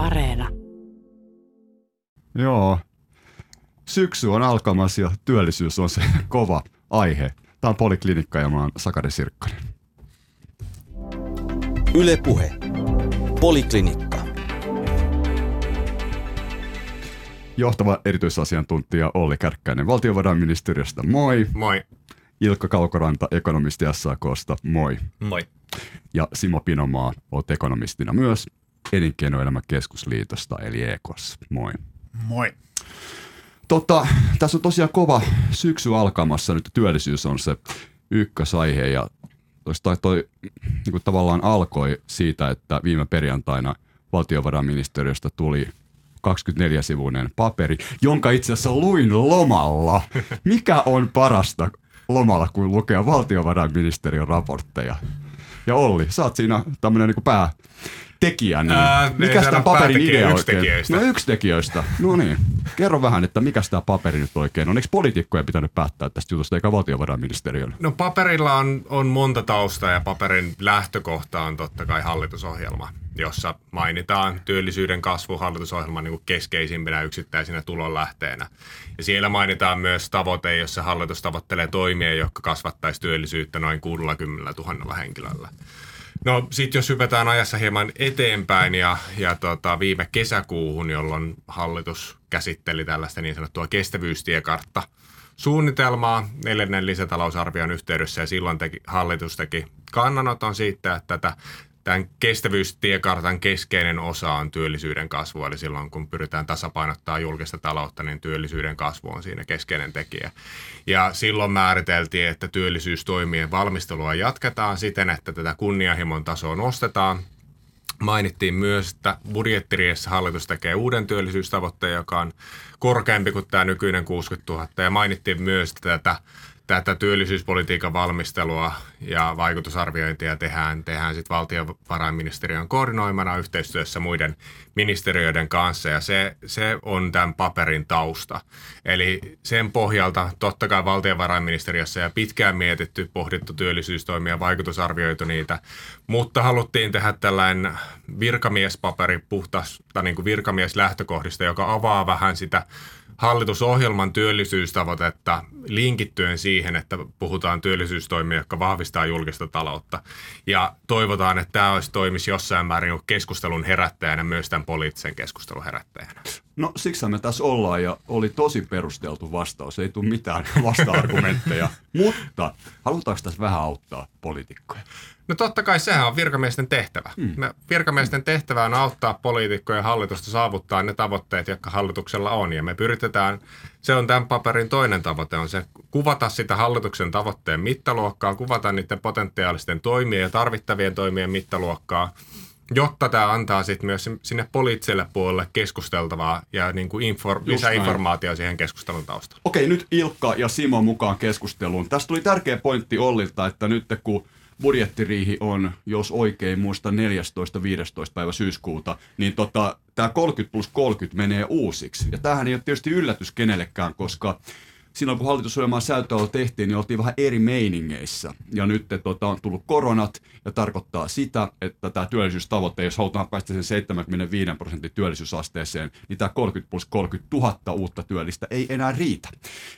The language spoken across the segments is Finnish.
Areena. Joo. Syksy on alkamassa ja työllisyys on se kova aihe. Tämä on Poliklinikka ja mä oon Sakari Sirkkonen. Yle Puhe. Poliklinikka. Johtava erityisasiantuntija Olli Kärkkäinen valtiovarainministeriöstä, moi. Moi. Ilkka Kaukoranta ekonomisti SAKsta, moi. Moi. Ja Simo Pinomaa, olet ekonomistina myös Elinkeinoelämän keskusliitosta eli EKOS, moi. Moi. Tota, tässä on tosiaan kova syksy alkamassa, nyt työllisyys on se ykkösaihe ja toi, toi niin kuin tavallaan alkoi siitä, että viime perjantaina valtiovarainministeriöstä tuli 24-sivuinen paperi, jonka itse asiassa luin lomalla. Mikä on parasta lomalla kuin lukea valtiovarainministeriön raportteja? Ja Olli, sä oot siinä tämmöinen niin pää tekijä, niin Ää, mikä tämä paperin idea yksi oikein? tekijöistä. No yksi tekijöistä. No niin. Kerro vähän, että mikä tämä paperi nyt oikein on. Eikö poliitikkojen pitänyt päättää tästä jutusta eikä valtiovarainministeriön? No paperilla on, on monta taustaa ja paperin lähtökohta on totta kai hallitusohjelma, jossa mainitaan työllisyyden kasvu hallitusohjelman niin keskeisimpänä yksittäisenä tulonlähteenä. Ja siellä mainitaan myös tavoite, jossa hallitus tavoittelee toimia, jotka kasvattaisi työllisyyttä noin 60 000 henkilöllä. No sitten jos hypätään ajassa hieman eteenpäin ja, ja tota, viime kesäkuuhun, jolloin hallitus käsitteli tällaista niin sanottua kestävyystiekartta suunnitelmaa neljännen lisätalousarvion yhteydessä ja silloin teki, hallitus teki kannanoton siitä, että tätä tämän kestävyystiekartan keskeinen osa on työllisyyden kasvu, eli silloin kun pyritään tasapainottaa julkista taloutta, niin työllisyyden kasvu on siinä keskeinen tekijä. Ja silloin määriteltiin, että työllisyystoimien valmistelua jatketaan siten, että tätä kunnianhimon tasoa nostetaan. Mainittiin myös, että budjettiriessä hallitus tekee uuden työllisyystavoitteen, joka on korkeampi kuin tämä nykyinen 60 000. Ja mainittiin myös, että tätä tätä työllisyyspolitiikan valmistelua ja vaikutusarviointia tehdään, tehdään sitten valtiovarainministeriön koordinoimana yhteistyössä muiden ministeriöiden kanssa ja se, se on tämän paperin tausta. Eli sen pohjalta totta kai valtiovarainministeriössä ja pitkään mietitty, pohdittu työllisyystoimia, vaikutusarvioitu niitä, mutta haluttiin tehdä tällainen virkamiespaperi puhtaasta niin virkamieslähtökohdista, joka avaa vähän sitä hallitusohjelman työllisyystavoitetta linkittyen siihen, että puhutaan työllisyystoimia, jotka vahvistaa julkista taloutta. Ja toivotaan, että tämä olisi toimisi jossain määrin keskustelun herättäjänä, myös tämän poliittisen keskustelun herättäjänä. No siksi me tässä ollaan ja oli tosi perusteltu vastaus. Ei tule mitään vasta-argumentteja. Mutta halutaanko tässä vähän auttaa poliitikkoja? No totta kai sehän on virkamiesten tehtävä. Hmm. Me virkamiesten tehtävä on auttaa poliitikkoja ja hallitusta saavuttaa ne tavoitteet, jotka hallituksella on. Ja me pyritetään, se on tämän paperin toinen tavoite, on se kuvata sitä hallituksen tavoitteen mittaluokkaa, kuvata niiden potentiaalisten toimien ja tarvittavien toimien mittaluokkaa, jotta tämä antaa sitten myös sinne poliittiselle puolelle keskusteltavaa ja niin kuin infor- lisäinformaatiota siihen keskustelun taustalla. Okei, nyt Ilkka ja Simo mukaan keskusteluun. Tästä tuli tärkeä pointti Ollilta, että nyt kun budjettiriihi on, jos oikein muista, 14-15 päivä syyskuuta, niin tota, tämä 30 plus 30 menee uusiksi. Ja tämähän ei ole tietysti yllätys kenellekään, koska silloin kun hallitusohjelmaa säätöä tehtiin, niin oltiin vähän eri meiningeissä. Ja nyt tota, on tullut koronat ja tarkoittaa sitä, että tämä työllisyystavoite, jos halutaan päästä sen 75 prosentin työllisyysasteeseen, niin tämä 30 plus 30 000 uutta työllistä ei enää riitä.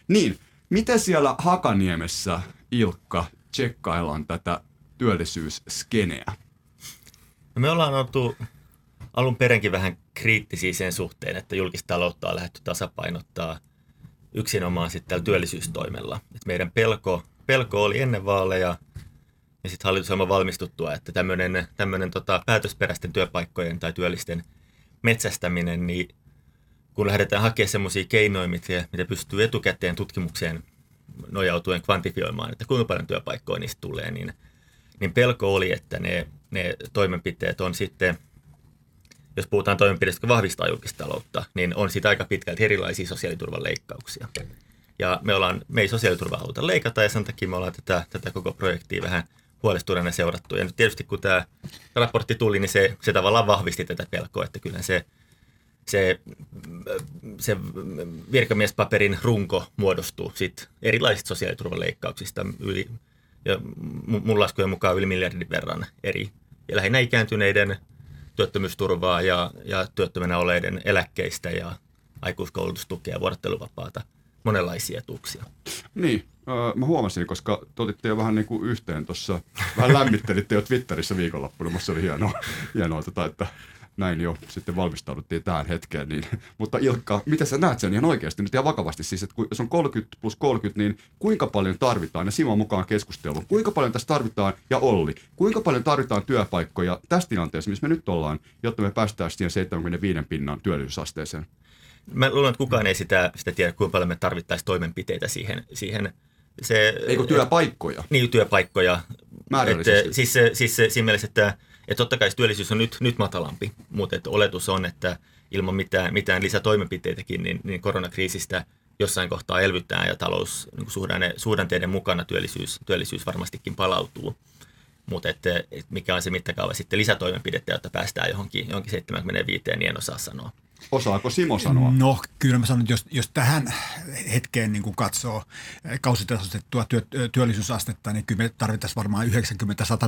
Niin, miten siellä Hakaniemessä, Ilkka, tsekkaillaan tätä työllisyysskeneä? No me ollaan oltu alun perinkin vähän kriittisiä sen suhteen, että julkista taloutta on lähdetty tasapainottaa yksinomaan sitten tällä työllisyystoimella. Et meidän pelko, pelko oli ennen vaaleja ja sitten hallitusohjelman valmistuttua, että tämmöinen tota, päätösperäisten työpaikkojen tai työllisten metsästäminen, niin kun lähdetään hakemaan semmoisia keinoja, mitä, mitä pystyy etukäteen tutkimukseen nojautuen kvantifioimaan, että kuinka paljon työpaikkoja niistä tulee, niin – niin pelko oli, että ne, ne toimenpiteet on sitten, jos puhutaan toimenpiteistä, jotka vahvistaa julkista taloutta, niin on sitä aika pitkälti erilaisia sosiaaliturvan leikkauksia. Ja me, ollaan, me ei sosiaaliturvaa haluta leikata ja sen takia me ollaan tätä, tätä koko projektia vähän huolestuneena seurattu. Ja nyt tietysti kun tämä raportti tuli, niin se, se tavallaan vahvisti tätä pelkoa, että kyllä se, se, se virkamiespaperin runko muodostuu sit erilaisista sosiaaliturvan leikkauksista yli ja mun laskujen mukaan yli miljardin verran eri, ja lähinnä ikääntyneiden työttömyysturvaa ja, ja työttömänä oleiden eläkkeistä ja aikuiskoulutustukea, vuorotteluvapaata, monenlaisia etuuksia. Niin, mä huomasin, koska te jo vähän niin kuin yhteen tuossa, vähän lämmittelitte jo Twitterissä viikonloppuna, musta oli hienoa, hienoa tota, että näin jo sitten valmistauduttiin tähän hetkeen. Niin. Mutta Ilkka, mitä sä näet sen ihan oikeasti nyt ihan vakavasti? Siis, että jos on 30 plus 30, niin kuinka paljon tarvitaan, ja Simon mukaan keskusteluun, kuinka paljon tässä tarvitaan, ja Olli, kuinka paljon tarvitaan työpaikkoja tässä tilanteessa, missä me nyt ollaan, jotta me päästään siihen 75 pinnan työllisyysasteeseen? Mä luulen, että kukaan ei sitä, sitä tiedä, kuinka paljon me tarvittaisiin toimenpiteitä siihen. siihen se, Eikö työpaikkoja? Niin, työpaikkoja. Et, siis, siis siinä mielessä, että et totta kai työllisyys on nyt, nyt matalampi, mutta et oletus on, että ilman mitään, mitään lisätoimenpiteitäkin, niin, niin koronakriisistä jossain kohtaa elvyttää ja talous niin suhdanne, suhdanteiden mukana työllisyys, työllisyys varmastikin palautuu. Mutta et, et mikä on se mittakaava sitten lisätoimenpidettä, jotta päästään johonkin, johonkin 75, niin en osaa sanoa. Osaako Simo sanoa? No kyllä mä sanon, että jos, jos tähän hetkeen niin kuin katsoo kausitasoitettua työ, työllisyysastetta, niin kyllä me tarvittaisiin varmaan 90-100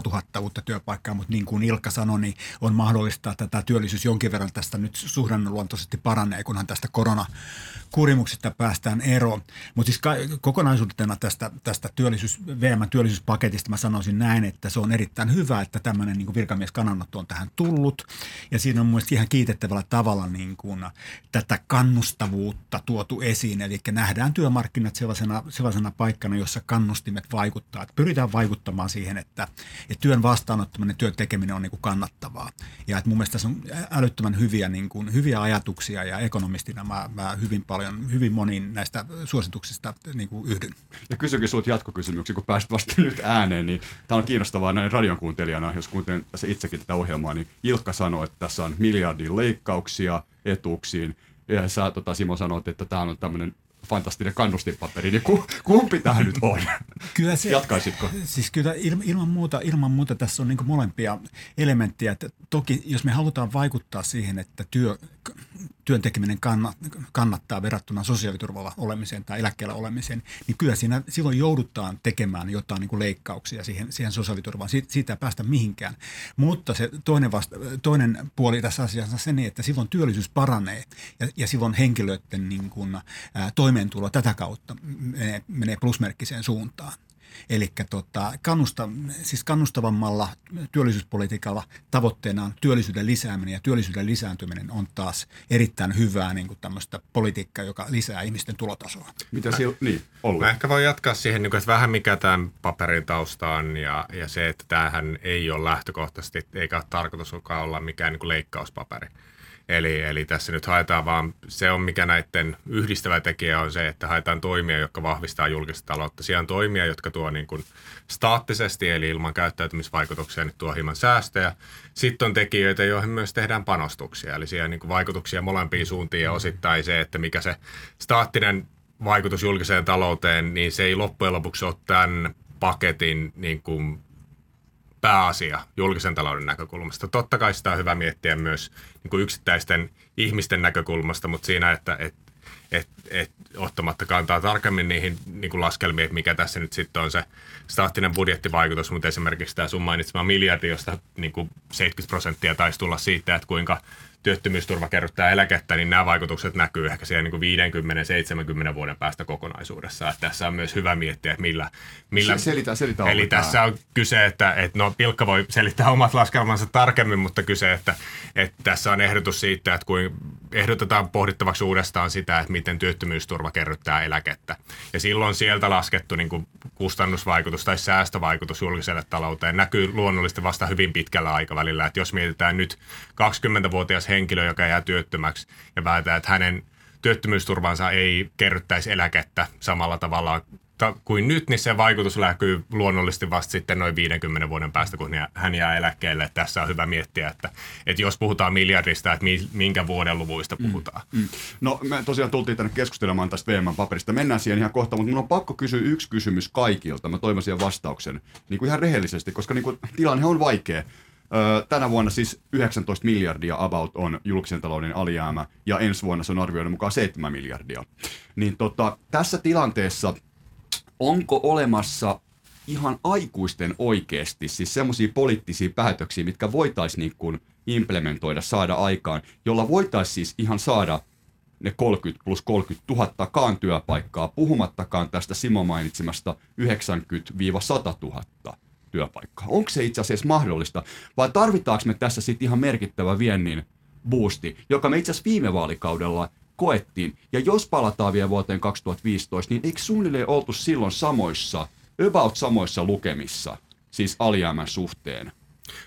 000 uutta työpaikkaa, mutta niin kuin Ilkka sanoi, niin on mahdollista, että tämä työllisyys jonkin verran tästä nyt suhdanneluontoisesti paranee, kunhan tästä koronakurimuksesta päästään eroon. Mutta siis kokonaisuutena tästä, tästä työllisyys, VM työllisyyspaketista mä sanoisin näin, että se on erittäin hyvä, että tämmöinen niin virkamieskannanotto on tähän tullut ja siinä on mielestäni ihan kiitettävällä tavalla niin kuin tätä kannustavuutta tuotu esiin. Eli nähdään työmarkkinat sellaisena, sellaisena paikkana, jossa kannustimet vaikuttaa. Että pyritään vaikuttamaan siihen, että, että työn vastaanottaminen, työn tekeminen on niin kuin kannattavaa. Ja että mun mielestä tässä on älyttömän hyviä, niin kuin, hyviä ajatuksia ja ekonomistina mä, mä hyvin paljon, hyvin moniin näistä suosituksista niin kuin yhdyn. Ja kysynkin sinulta jatkokysymyksiä, kun pääsit vasta nyt ääneen, niin tämä on kiinnostavaa näin radion kuuntelijana, jos kuuntelen tässä itsekin tätä ohjelmaa, niin Ilkka sanoi, että tässä on miljardin leikkauksia, etuuksiin. Ja sä tota, Simo sanoit, että tämä on tämmöinen fantastinen kannustinpaperi, niin kumpi tämä nyt on? Kyllä se, Jatkaisitko? Siis kyllä ilman muuta, ilman muuta tässä on niin molempia elementtejä. Että toki jos me halutaan vaikuttaa siihen, että työ, työn tekeminen kannattaa verrattuna sosiaaliturvalla olemiseen tai eläkkeellä olemiseen, niin kyllä siinä silloin joudutaan tekemään jotain niin kuin leikkauksia siihen, siihen sosiaaliturvaan. Siitä, siitä ei päästä mihinkään. Mutta se toinen, vasta, toinen puoli tässä asiassa on se, niin, että silloin työllisyys paranee ja, ja silloin henkilöiden niin kuin, ää, toimeentulo tätä kautta menee, menee plusmerkkiseen suuntaan. Eli tota, kannusta, siis kannustavammalla työllisyyspolitiikalla tavoitteena on työllisyyden lisääminen ja työllisyyden lisääntyminen on taas erittäin hyvää niin kuin tämmöistä politiikkaa, joka lisää ihmisten tulotasoa. Mitä siellä, niin, ollut. Mä ehkä voin jatkaa siihen, niin kuin, että vähän mikä tämän paperin tausta on ja, ja se, että tämähän ei ole lähtökohtaisesti, eikä ole tarkoitus olla mikään niin kuin leikkauspaperi. Eli, eli tässä nyt haetaan vaan, se on mikä näiden yhdistävä tekijä on se, että haetaan toimia, jotka vahvistaa julkista taloutta. Siellä on toimia, jotka tuo niin kuin staattisesti, eli ilman käyttäytymisvaikutuksia, niin tuo hieman säästöjä. Sitten on tekijöitä, joihin myös tehdään panostuksia, eli siellä on niin kuin vaikutuksia molempiin suuntiin ja osittain se, että mikä se staattinen vaikutus julkiseen talouteen, niin se ei loppujen lopuksi ole tämän paketin niin kuin pääasia julkisen talouden näkökulmasta. Totta kai sitä on hyvä miettiä myös niin kuin yksittäisten ihmisten näkökulmasta, mutta siinä, että et, et, et, ottamatta kantaa tarkemmin niihin niin kuin laskelmiin, että mikä tässä nyt sitten on se staattinen budjettivaikutus, mutta esimerkiksi tämä sun mainitsema miljardi, josta niin kuin 70 prosenttia taisi tulla siitä, että kuinka työttömyysturva kerryttää eläkettä, niin nämä vaikutukset näkyy ehkä siellä niin 50-70 vuoden päästä kokonaisuudessa. Että tässä on myös hyvä miettiä, että millä... millä selitä, selitä eli tässä on kyse, että, että no Pilkka voi selittää omat laskelmansa tarkemmin, mutta kyse, että, että tässä on ehdotus siitä, että kuin ehdotetaan pohdittavaksi uudestaan sitä, että miten työttömyysturva kerryttää eläkettä. Ja silloin sieltä laskettu niin kuin kustannusvaikutus tai säästövaikutus julkiselle talouteen näkyy luonnollisesti vasta hyvin pitkällä aikavälillä. Että jos mietitään nyt 20-vuotias henkilö, joka jää työttömäksi ja päätää, että hänen työttömyysturvansa ei kerryttäisi eläkettä samalla tavalla kuin nyt, niin se vaikutus näkyy luonnollisesti vasta sitten noin 50 vuoden päästä, kun hän jää eläkkeelle. Tässä on hyvä miettiä, että, että jos puhutaan miljardista, että minkä vuoden luvuista mm, puhutaan. Mm, mm. No me tosiaan tultiin tänne keskustelemaan tästä VM-paperista. Mennään siihen ihan kohta, mutta minun on pakko kysyä yksi kysymys kaikilta. Mä toivon siihen vastauksen niin kuin ihan rehellisesti, koska niin kuin, tilanne on vaikea. Tänä vuonna siis 19 miljardia about on julkisen talouden alijäämä ja ensi vuonna se on arvioiden mukaan 7 miljardia. Niin tota, tässä tilanteessa onko olemassa ihan aikuisten oikeasti siis semmoisia poliittisia päätöksiä, mitkä voitaisiin niin kuin implementoida, saada aikaan, jolla voitaisiin siis ihan saada ne 30 plus 30 000 työpaikkaa, puhumattakaan tästä Simo mainitsemasta 90-100 000 työpaikkaa. Onko se itse asiassa mahdollista, vai tarvitaanko me tässä sitten ihan merkittävä viennin boosti, joka me itse asiassa viime vaalikaudella koettiin. Ja jos palataan vielä vuoteen 2015, niin eikö suunnilleen oltu silloin samoissa, about samoissa lukemissa, siis alijäämän suhteen,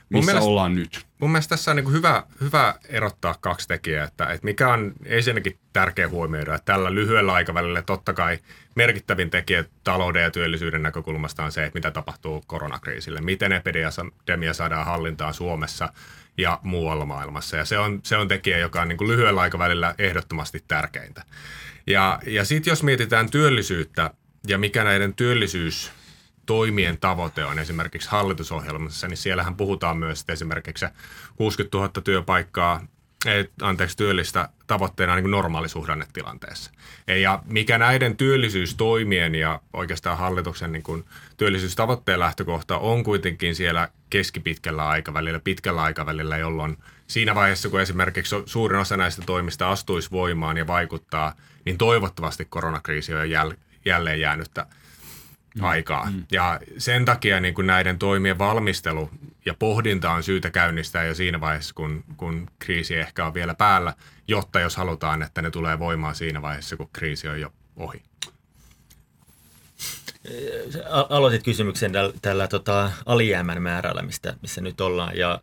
missä mielestä, ollaan nyt? Mun mielestä tässä on niin hyvä, hyvä erottaa kaksi tekijää, että, että mikä on ensinnäkin tärkeä huomioida, että tällä lyhyellä aikavälillä totta kai merkittävin tekijä talouden ja työllisyyden näkökulmasta on se, että mitä tapahtuu koronakriisille, miten epidemia saadaan hallintaan Suomessa ja muualla maailmassa. Ja se on, se on tekijä, joka on niin kuin lyhyellä aikavälillä ehdottomasti tärkeintä. Ja, ja sitten jos mietitään työllisyyttä ja mikä näiden työllisyys toimien tavoite on esimerkiksi hallitusohjelmassa, niin siellähän puhutaan myös että esimerkiksi 60 000 työpaikkaa, et, anteeksi, työllistä tavoitteena niin normaalisuhdannetilanteessa. Ja mikä näiden työllisyystoimien ja oikeastaan hallituksen niin kuin työllisyystavoitteen lähtökohta on kuitenkin siellä keskipitkällä aikavälillä, pitkällä aikavälillä, jolloin siinä vaiheessa, kun esimerkiksi suurin osa näistä toimista astuisi voimaan ja vaikuttaa, niin toivottavasti koronakriisi on jäl- jälleen jäänyttä mm. aikaa. Mm. Ja sen takia niin kuin näiden toimien valmistelu ja pohdinta on syytä käynnistää jo siinä vaiheessa, kun, kun kriisi ehkä on vielä päällä, jotta jos halutaan, että ne tulee voimaan siinä vaiheessa, kun kriisi on jo ohi. Aloitit kysymyksen tällä, tällä tota, alijäämän määrällä, mistä, missä nyt ollaan. Ja,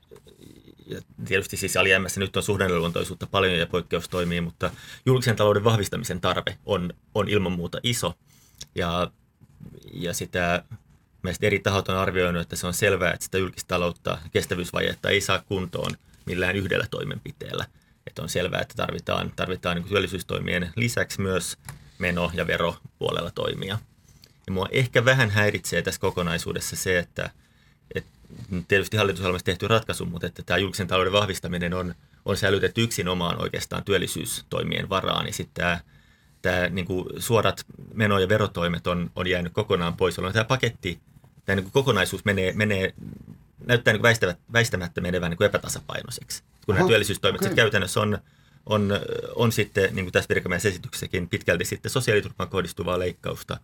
ja tietysti siis alijäämässä nyt on suhdanneluontoisuutta paljon ja poikkeustoimia, mutta julkisen talouden vahvistamisen tarve on, on ilman muuta iso. Ja ja sitä Mielestäni eri tahot on arvioinut, että se on selvää, että sitä julkista taloutta, kestävyysvajetta ei saa kuntoon millään yhdellä toimenpiteellä. Että on selvää, että tarvitaan, tarvitaan niin työllisyystoimien lisäksi myös meno- ja veropuolella toimia. Ja mua ehkä vähän häiritsee tässä kokonaisuudessa se, että, että tietysti hallitusohjelmassa tehty ratkaisu, mutta että tämä julkisen talouden vahvistaminen on, on säilytetty yksin omaan oikeastaan työllisyystoimien varaan, niin sitten tämä tämä niin kuin suorat meno- ja verotoimet on, on jäänyt kokonaan pois. Jolloin tämä paketti, tämä niin kuin kokonaisuus menee, menee näyttää niin väistämättä, väistämättä menevän niin kuin epätasapainoiseksi. Kun Aha, nämä työllisyystoimet okay. käytännössä on, on, on sitten, niin kuin tässä virkamiesesityksessäkin, pitkälti sitten sosiaaliturvaan kohdistuvaa leikkausta,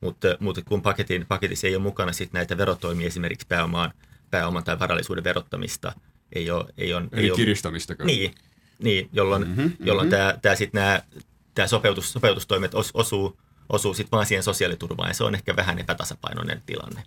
mutta, mutta kun paketin, paketissa ei ole mukana sitten näitä verotoimia, esimerkiksi pääomaan, pääoman tai varallisuuden verottamista, ei ole... Ei ole Eli ei kiristämistäkö? Niin, niin jolloin, mm-hmm, jolloin mm-hmm. tämä, tämä sitten nämä tämä sopeutus, sopeutustoimet os, osuu, osuu sitten vaan siihen sosiaaliturvaan ja se on ehkä vähän epätasapainoinen tilanne.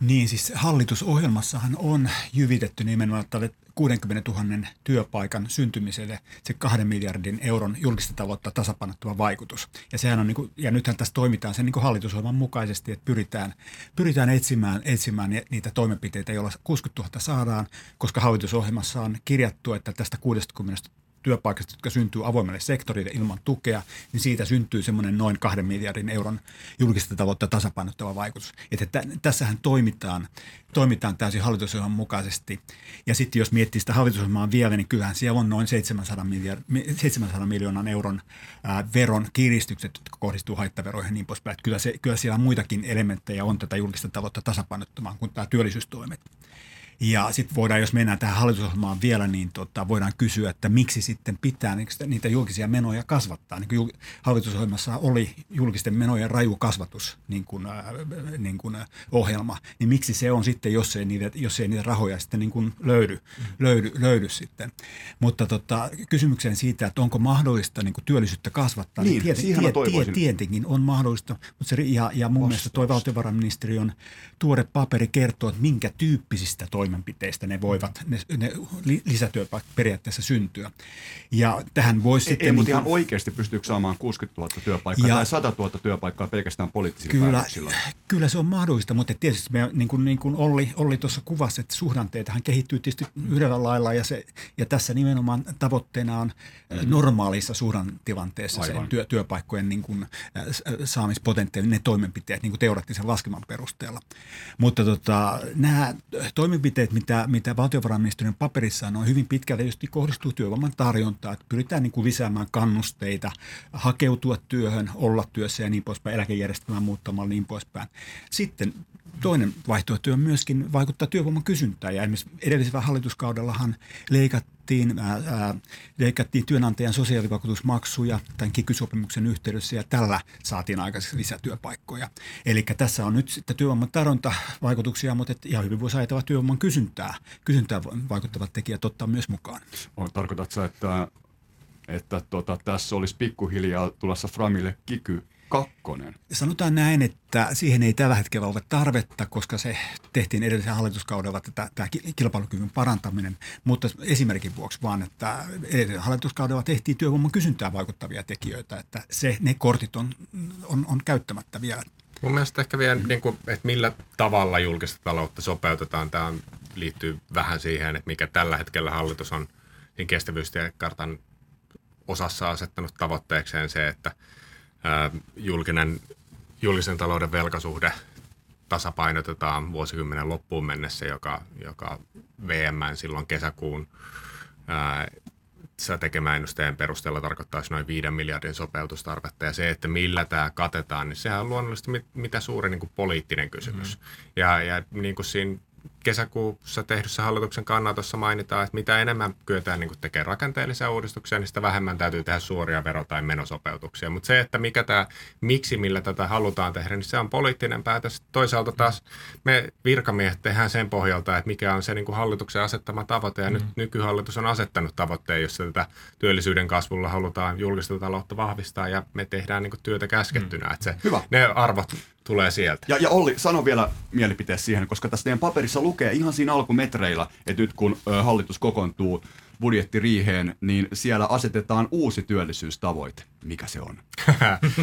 Niin, siis hallitusohjelmassahan on jyvitetty nimenomaan tälle 60 000 työpaikan syntymiselle se kahden miljardin euron julkista taloutta tasapainottava vaikutus. Ja, sehän on niin kuin, ja nythän tässä toimitaan sen niin hallitusohjelman mukaisesti, että pyritään, pyritään etsimään, etsimään niitä toimenpiteitä, joilla 60 000 saadaan, koska hallitusohjelmassa on kirjattu, että tästä 60 työpaikasta, jotka syntyy avoimelle sektorille ilman tukea, niin siitä syntyy semmoinen noin kahden miljardin euron julkista taloutta tasapainottava vaikutus. Että tässähän toimitaan, toimitaan täysin hallitusohjelman mukaisesti. Ja sitten jos miettii sitä hallitusohjelmaa vielä, niin kyllähän siellä on noin 700, miljard, 700 miljoonan euron ää, veron kiristykset, jotka kohdistuu haittaveroihin ja niin poispäin. Kyllä, se, kyllä siellä muitakin elementtejä on tätä julkista taloutta tasapainottamaan kuin tämä työllisyystoimet. Ja sitten voidaan, jos mennään tähän hallitusohjelmaan vielä, niin tota, voidaan kysyä, että miksi sitten pitää niitä julkisia menoja kasvattaa. Niin kuin hallitusohjelmassa oli julkisten menojen raju kasvatus niin kuin, äh, niin kuin äh, ohjelma, niin miksi se on sitten, jos ei niitä, jos ei niitä rahoja sitten niin kuin löydy, löydy, löydy sitten. Mutta tota, kysymykseen siitä, että onko mahdollista niin kuin työllisyyttä kasvattaa, niin, niin tiet, tiet, tiet, tietenkin on mahdollista. Mutta se, ja, ja mun Vastaus. mielestä tuo valtiovarainministeriön tuore paperi kertoo, että minkä tyyppisistä toimista toimenpiteistä ne voivat, ne, ne lisätyöpaikat periaatteessa syntyä. Ja tähän voisi sitten... Ei, mutta ihan oikeasti pystyykö saamaan 60 000 työpaikkaa ja, tai 100 000 työpaikkaa pelkästään poliittisilla kyllä, päätöksillä? Kyllä se on mahdollista, mutta tietysti me, niin kuin, niin kuin Olli, Olli tuossa kuvasi, että suhdanteitahan kehittyy tietysti yhdellä lailla ja, se, ja tässä nimenomaan tavoitteena on mm. normaalissa suhdantilanteessa se työ, työpaikkojen niin kuin, saamispotentiaali, ne toimenpiteet niin kuin teoreettisen laskelman perusteella. Mutta tota, nämä toimenpiteet toimenpiteet, mitä, mitä valtiovarainministeriön paperissa on, on hyvin pitkälle just kohdistuu työvoiman tarjontaa. Että pyritään niin kuin lisäämään kannusteita, hakeutua työhön, olla työssä ja niin poispäin, eläkejärjestelmää muuttamalla niin poispäin. Sitten toinen vaihtoehto on myöskin vaikuttaa työvoiman kysyntään. Ja esimerkiksi edellisellä hallituskaudellahan leikattiin, ää, ää, leikattiin työnantajan sosiaalivakuutusmaksuja tämän kikysopimuksen yhteydessä ja tällä saatiin aikaiseksi lisätyöpaikkoja. Eli tässä on nyt sitten työvoiman vaikutuksia, mutta et ihan hyvin voisi ajatella työvoiman kysyntää, kysyntää vaikuttavat tekijät ottaa myös mukaan. On, tarkoitatko että, että tota, tässä olisi pikkuhiljaa tulossa Framille kiky kakkonen? Sanotaan näin, että siihen ei tällä hetkellä ole tarvetta, koska se tehtiin edellisen hallituskaudella tätä, tämä kilpailukyvyn parantaminen, mutta esimerkin vuoksi vaan, että edellisen hallituskaudella tehtiin työvoiman kysyntää vaikuttavia tekijöitä, että se, ne kortit on, on, on käyttämättä vielä. Mun mielestä ehkä vielä, niin kuin, että millä tavalla julkista taloutta sopeutetaan, tämä liittyy vähän siihen, että mikä tällä hetkellä hallitus on niin kestävyystiekartan osassa asettanut tavoitteekseen se, että – julkinen, julkisen talouden velkasuhde tasapainotetaan vuosikymmenen loppuun mennessä, joka, joka VM silloin kesäkuun ää, tekemään ennusteen perusteella tarkoittaisi noin 5 miljardin sopeutustarvetta. Ja se, että millä tämä katetaan, niin sehän on luonnollisesti mit, mitä suuri niin kuin poliittinen kysymys. Mm. Ja, ja niin kuin siinä kesäkuussa tehdyssä hallituksen kannatossa mainitaan, että mitä enemmän kyetään niin tekemään rakenteellisia uudistuksia, niin sitä vähemmän täytyy tehdä suoria vero- tai menosopeutuksia. Mutta se, että mikä tämä, miksi millä tätä halutaan tehdä, niin se on poliittinen päätös. Toisaalta taas me virkamiehet tehdään sen pohjalta, että mikä on se niin kuin hallituksen asettama tavoite. Ja mm. nyt nykyhallitus on asettanut tavoitteen, jossa tätä työllisyyden kasvulla halutaan julkista taloutta vahvistaa ja me tehdään niin kuin työtä käskettynä. Mm. Että se, Hyvä. Ne arvot tulee sieltä. Ja, ja Olli, sano vielä mielipiteessä siihen, koska tässä teidän paperissa lukee ihan siinä alkumetreillä, että nyt kun ö, hallitus kokoontuu budjettiriiheen, niin siellä asetetaan uusi työllisyystavoite. Mikä se on?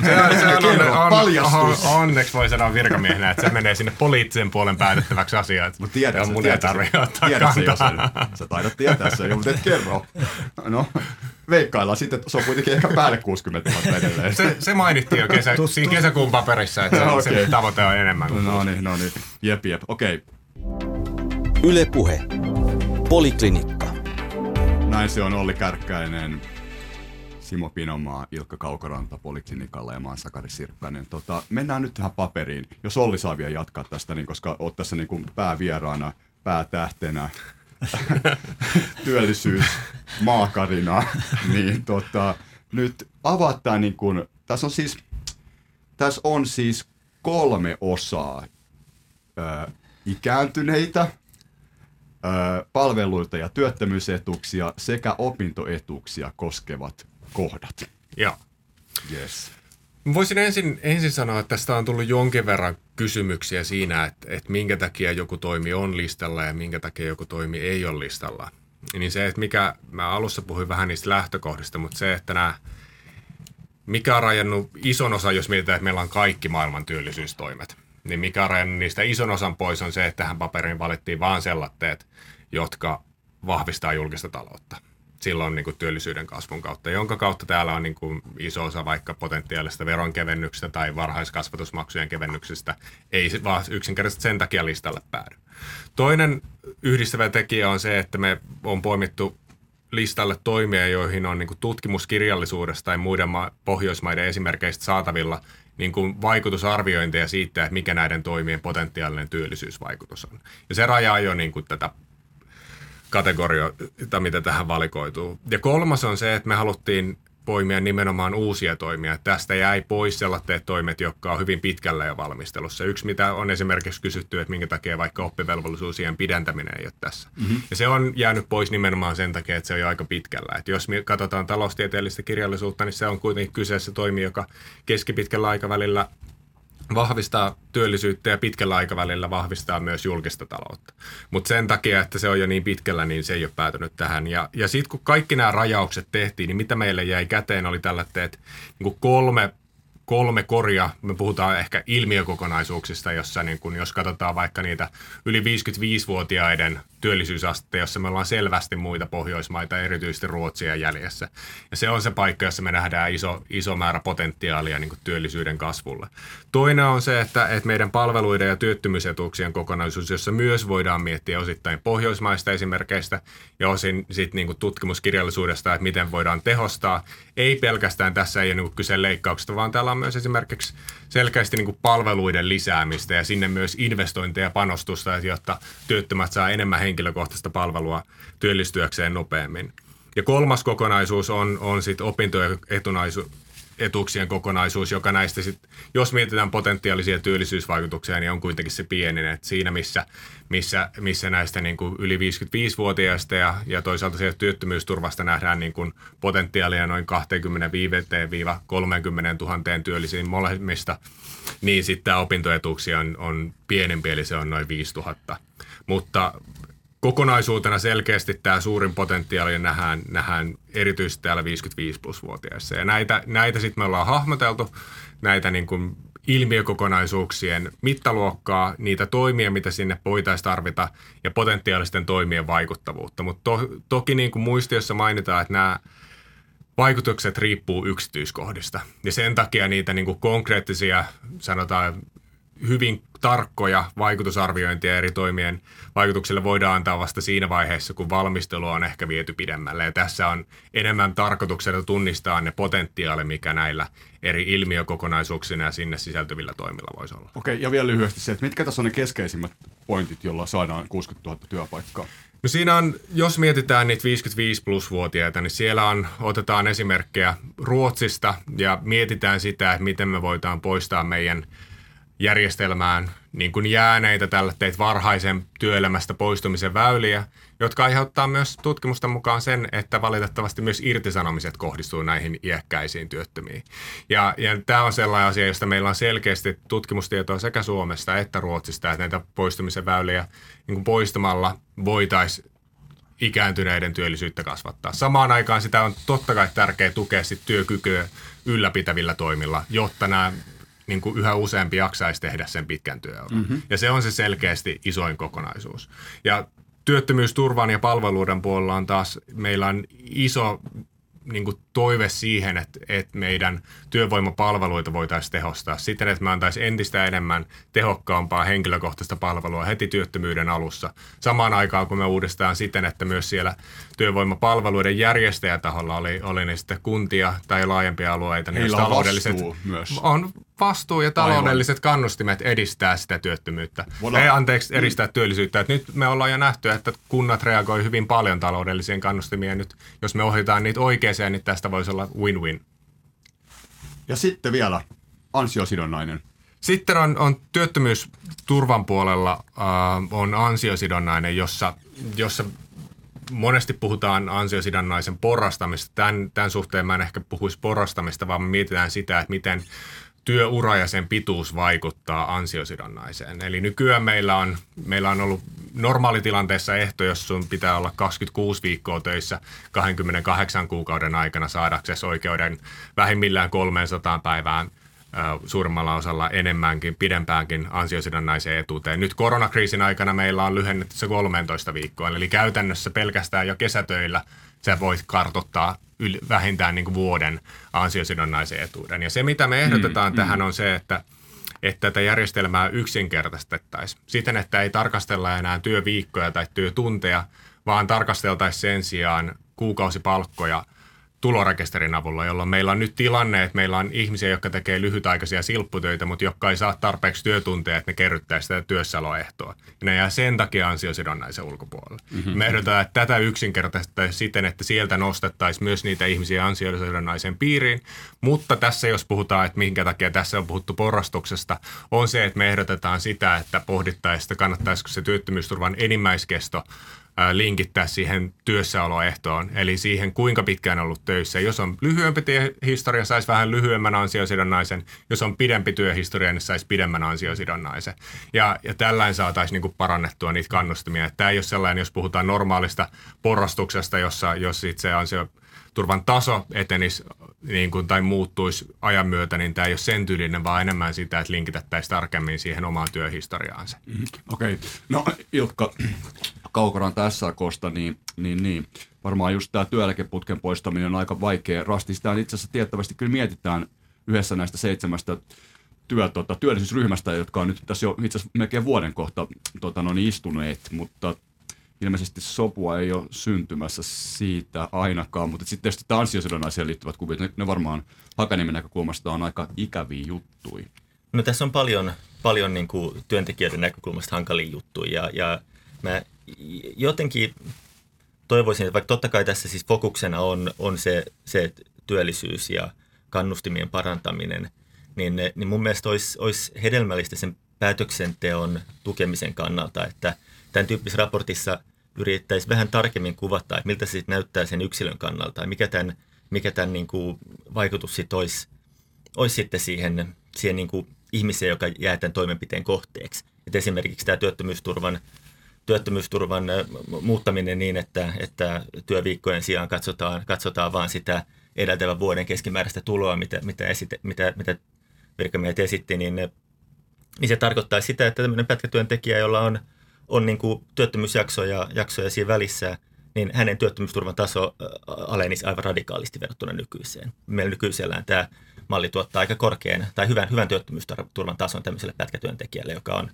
se on, se on, on, on, onneksi voi sanoa virkamiehenä, että se menee sinne poliittisen puolen päätettäväksi asiaan. Mutta tiedät, mun ei tarvitse ottaa tiedät kantaa. Sen. Sä taidat tietää sen mutta et kerro. No, veikkaillaan sitten, että se on kuitenkin ehkä päälle 60 000 edelleen. Se, se mainittiin jo kesä, siinä kesäkuun paperissa, että se, okay. se tavoite on enemmän kuin No niin, no niin. Jep, jep. Okei. Okay. Yle Puhe. Poliklinikka. Näin se on Olli Kärkkäinen, Simo Pinomaa, Ilkka Kaukoranta Poliklinikalla ja mä oon Sakari Sirppänen. Tota, mennään nyt tähän paperiin. Jos Olli saa vielä jatkaa tästä, niin koska oot tässä niin kuin päävieraana, päätähtenä, työllisyys maakarina, niin tota, nyt avataan niin kuin, tässä on siis, tässä on siis kolme osaa. Ö, ikääntyneitä, palveluita ja työttömyysetuuksia sekä opintoetuuksia koskevat kohdat. Joo. Yes. Voisin ensin, ensin sanoa, että tästä on tullut jonkin verran kysymyksiä siinä, että, että minkä takia joku toimi on listalla ja minkä takia joku toimi ei ole listalla. Niin se, että mikä, mä alussa puhuin vähän niistä lähtökohdista, mutta se, että nämä, mikä on rajannut ison osan, jos mietitään, että meillä on kaikki maailman työllisyystoimet, niin mikä on rajannut niistä ison osan pois on se, että tähän paperiin valittiin vaan sellatteet, jotka vahvistaa julkista taloutta silloin niin kuin työllisyyden kasvun kautta, jonka kautta täällä on niin kuin iso osa vaikka potentiaalista veronkevennyksestä tai varhaiskasvatusmaksujen kevennyksestä, ei vaan yksinkertaisesti sen takia listalle päädy. Toinen yhdistävä tekijä on se, että me on poimittu listalle toimia, joihin on niin kuin tutkimuskirjallisuudesta tai muiden ma- Pohjoismaiden esimerkkeistä saatavilla niin kuin vaikutusarviointeja siitä, että mikä näiden toimien potentiaalinen työllisyysvaikutus on. Ja se rajaa jo niin kuin tätä kategorioita, mitä tähän valikoituu. Ja kolmas on se, että me haluttiin poimia nimenomaan uusia toimia. Tästä jäi pois sellaiset toimet, jotka on hyvin pitkällä jo valmistelussa. Yksi, mitä on esimerkiksi kysytty, että minkä takia vaikka oppivelvollisuusien pidentäminen ei ole tässä. Mm-hmm. Ja se on jäänyt pois nimenomaan sen takia, että se on jo aika pitkällä. Et jos me katsotaan taloustieteellistä kirjallisuutta, niin se on kuitenkin kyseessä toimi, joka keskipitkällä aikavälillä vahvistaa työllisyyttä ja pitkällä aikavälillä vahvistaa myös julkista taloutta. Mutta sen takia, että se on jo niin pitkällä, niin se ei ole päätynyt tähän. Ja, ja sitten kun kaikki nämä rajaukset tehtiin, niin mitä meille jäi käteen oli tällä, että niin kolme kolme koria. Me puhutaan ehkä ilmiökokonaisuuksista, jossa niin kun, jos katsotaan vaikka niitä yli 55-vuotiaiden työllisyysastetta, jossa me ollaan selvästi muita Pohjoismaita, erityisesti Ruotsia jäljessä. Ja se on se paikka, jossa me nähdään iso, iso määrä potentiaalia niin työllisyyden kasvulle. Toinen on se, että, että meidän palveluiden ja työttömyysetuuksien kokonaisuus, jossa myös voidaan miettiä osittain pohjoismaista esimerkkeistä ja osin sit niin tutkimuskirjallisuudesta, että miten voidaan tehostaa. Ei pelkästään tässä ei ole niin kyse leikkauksesta, vaan täällä on myös esimerkiksi selkeästi niin palveluiden lisäämistä ja sinne myös investointeja ja panostusta, jotta työttömät saa enemmän henkilökohtaista palvelua työllistyäkseen nopeammin. Ja kolmas kokonaisuus on, on sitten opintojen etuuksien kokonaisuus, joka näistä sit, jos mietitään potentiaalisia työllisyysvaikutuksia, niin on kuitenkin se pienin. että siinä, missä, missä, missä näistä niin kuin yli 55-vuotiaista ja, ja toisaalta sieltä työttömyysturvasta nähdään niin kuin potentiaalia noin 25-30 000 työllisiin molemmista, niin sitten opintoetuuksia on, on pienempi, eli se on noin 5 000. Mutta kokonaisuutena selkeästi tämä suurin potentiaali nähdään, nähdään erityisesti täällä 55 plus-vuotiaissa. Ja näitä, näitä sitten me ollaan hahmoteltu, näitä niin kuin ilmiökokonaisuuksien mittaluokkaa, niitä toimia, mitä sinne voitaisiin tarvita ja potentiaalisten toimien vaikuttavuutta. Mutta to, toki niin kuin muistiossa mainitaan, että nämä vaikutukset riippuu yksityiskohdista. Ja sen takia niitä niin kuin konkreettisia, sanotaan hyvin tarkkoja vaikutusarviointia eri toimien vaikutuksille voidaan antaa vasta siinä vaiheessa, kun valmistelu on ehkä viety pidemmälle. Ja tässä on enemmän tarkoituksena tunnistaa ne potentiaali, mikä näillä eri ilmiökokonaisuuksina ja sinne sisältyvillä toimilla voisi olla. Okei, ja vielä lyhyesti se, että mitkä tässä on ne keskeisimmät pointit, joilla saadaan 60 000 työpaikkaa? No siinä on, jos mietitään niitä 55 plus-vuotiaita, niin siellä on, otetaan esimerkkejä Ruotsista ja mietitään sitä, että miten me voidaan poistaa meidän järjestelmään niin kuin jääneitä tällä teit varhaisen työelämästä poistumisen väyliä, jotka aiheuttaa myös tutkimusten mukaan sen, että valitettavasti myös irtisanomiset kohdistuu näihin iäkkäisiin työttömiin. Ja, ja tämä on sellainen asia, josta meillä on selkeästi tutkimustietoa sekä Suomesta että Ruotsista, että näitä poistumisen väyliä niin kuin poistamalla voitaisiin ikääntyneiden työllisyyttä kasvattaa. Samaan aikaan sitä on totta kai tärkeää tukea sit työkykyä ylläpitävillä toimilla, jotta nämä niin kuin yhä useampi jaksaisi tehdä sen pitkän työuran. Mm-hmm. Ja se on se selkeästi isoin kokonaisuus. Ja työttömyysturvan ja palveluiden puolella on taas, meillä on iso niin kuin toive siihen, että, että meidän työvoimapalveluita voitaisiin tehostaa siten, että me antaisiin entistä enemmän tehokkaampaa henkilökohtaista palvelua heti työttömyyden alussa. Samaan aikaan, kun me uudestaan siten, että myös siellä työvoimapalveluiden järjestäjätaholla oli, oli ne sitten kuntia tai laajempia alueita. Niin taloudelliset, myös. On vastuu ja taloudelliset Aivan. kannustimet edistää sitä työttömyyttä. Voidaan, Ei anteeksi, edistää mm. työllisyyttä. Et nyt me ollaan jo nähty, että kunnat reagoi hyvin paljon taloudellisiin kannustimiin. Nyt jos me ohjataan niitä oikeeseen, niin tästä voisi olla win-win. Ja sitten vielä ansiosidonnainen. Sitten on, on työttömyysturvan puolella äh, on ansiosidonnainen, jossa, jossa monesti puhutaan ansiosidonnaisen porrastamista. Tämän, tämän suhteen mä en ehkä puhuisi porrastamista, vaan mietitään sitä, että miten työura ja sen pituus vaikuttaa ansiosidonnaiseen. Eli nykyään meillä on, meillä on ollut normaalitilanteessa ehto, jos sun pitää olla 26 viikkoa töissä 28 kuukauden aikana saadaksesi oikeuden vähimmillään 300 päivään suurimmalla osalla enemmänkin, pidempäänkin ansiosidonnaiseen etuuteen. Nyt koronakriisin aikana meillä on lyhennetty se 13 viikkoa, eli käytännössä pelkästään jo kesätöillä sä voit kartottaa yl, vähintään niin kuin vuoden ansiosidonnaisen etuuden. Ja se, mitä me ehdotetaan mm, tähän, mm. on se, että että tätä järjestelmää yksinkertaistettaisiin siten, että ei tarkastella enää työviikkoja tai työtunteja, vaan tarkasteltaisiin sen sijaan kuukausipalkkoja – tulorekisterin avulla, jolloin meillä on nyt tilanne, että meillä on ihmisiä, jotka tekee lyhytaikaisia silpputöitä, mutta jotka ei saa tarpeeksi työtunteja, että ne kerryttää sitä työssäoloehtoa. Ja ne jää sen takia ansiosidonnaisen ulkopuolelle. Mm-hmm. Me ehdotetaan, että tätä yksinkertaistettaisiin siten, että sieltä nostettaisiin myös niitä ihmisiä ansiosidonnaisen piiriin. Mutta tässä, jos puhutaan, että minkä takia tässä on puhuttu porrastuksesta, on se, että me ehdotetaan sitä, että pohdittaisiin, että kannattaisiko se työttömyysturvan enimmäiskesto linkittää siihen työssäoloehtoon, eli siihen kuinka pitkään on ollut töissä. Jos on lyhyempi historia, saisi vähän lyhyemmän ansiosidonnaisen. Jos on pidempi työhistoria, niin saisi pidemmän ansiosidonnaisen. Ja, ja tällainen saataisiin niin parannettua niitä kannustimia. Tämä ei ole sellainen, jos puhutaan normaalista porrastuksesta, jossa jos itse ansioturvan taso etenisi niin kuin, tai muuttuisi ajan myötä, niin tämä ei ole sen tyylinen, vaan enemmän sitä, että linkitettäisiin tarkemmin siihen omaan työhistoriaansa. Mm-hmm. Okei. Okay. No Ilkka Kaukoran tässä kosta, niin, niin, niin varmaan just tämä työeläkeputken poistaminen on aika vaikea rasti. Sitä itse asiassa tiettävästi kyllä mietitään yhdessä näistä seitsemästä työ, tota, työllisyysryhmästä, jotka on nyt tässä jo itse asiassa melkein vuoden kohta tota, no niin, istuneet, mutta ilmeisesti sopua ei ole syntymässä siitä ainakaan, mutta sitten tietysti tämä ansiosidonnaiseen liittyvät kuvit, ne, ne varmaan Hakaniemen näkökulmasta on aika ikäviä juttuja. No tässä on paljon, paljon niin kuin työntekijöiden näkökulmasta hankalia juttuja ja, ja mä jotenkin toivoisin, että vaikka totta kai tässä siis fokuksena on, on se, se työllisyys ja kannustimien parantaminen, niin, niin mun mielestä olisi, olisi hedelmällistä sen päätöksenteon tukemisen kannalta, että tämän tyyppisessä raportissa yrittäisi vähän tarkemmin kuvata, että miltä se sitten näyttää sen yksilön kannalta ja mikä tämän, mikä tämän niin kuin vaikutus sitten olisi, olisi sitten siihen, siihen niin kuin ihmiseen, joka jää tämän toimenpiteen kohteeksi. Et esimerkiksi tämä työttömyysturvan työttömyysturvan muuttaminen niin, että, että työviikkojen sijaan katsotaan, katsotaan vain sitä edeltävän vuoden keskimääräistä tuloa, mitä, mitä, esite, mitä, mitä virkamiehet esitti, niin, niin se tarkoittaa sitä, että tämmöinen pätkätyöntekijä, jolla on, on niin kuin työttömyysjaksoja jaksoja siinä välissä, niin hänen työttömyysturvan taso alenisi aivan radikaalisti verrattuna nykyiseen. Meillä nykyisellään tämä malli tuottaa aika korkean tai hyvän, hyvän työttömyysturvan tason tämmöiselle pätkätyöntekijälle, joka on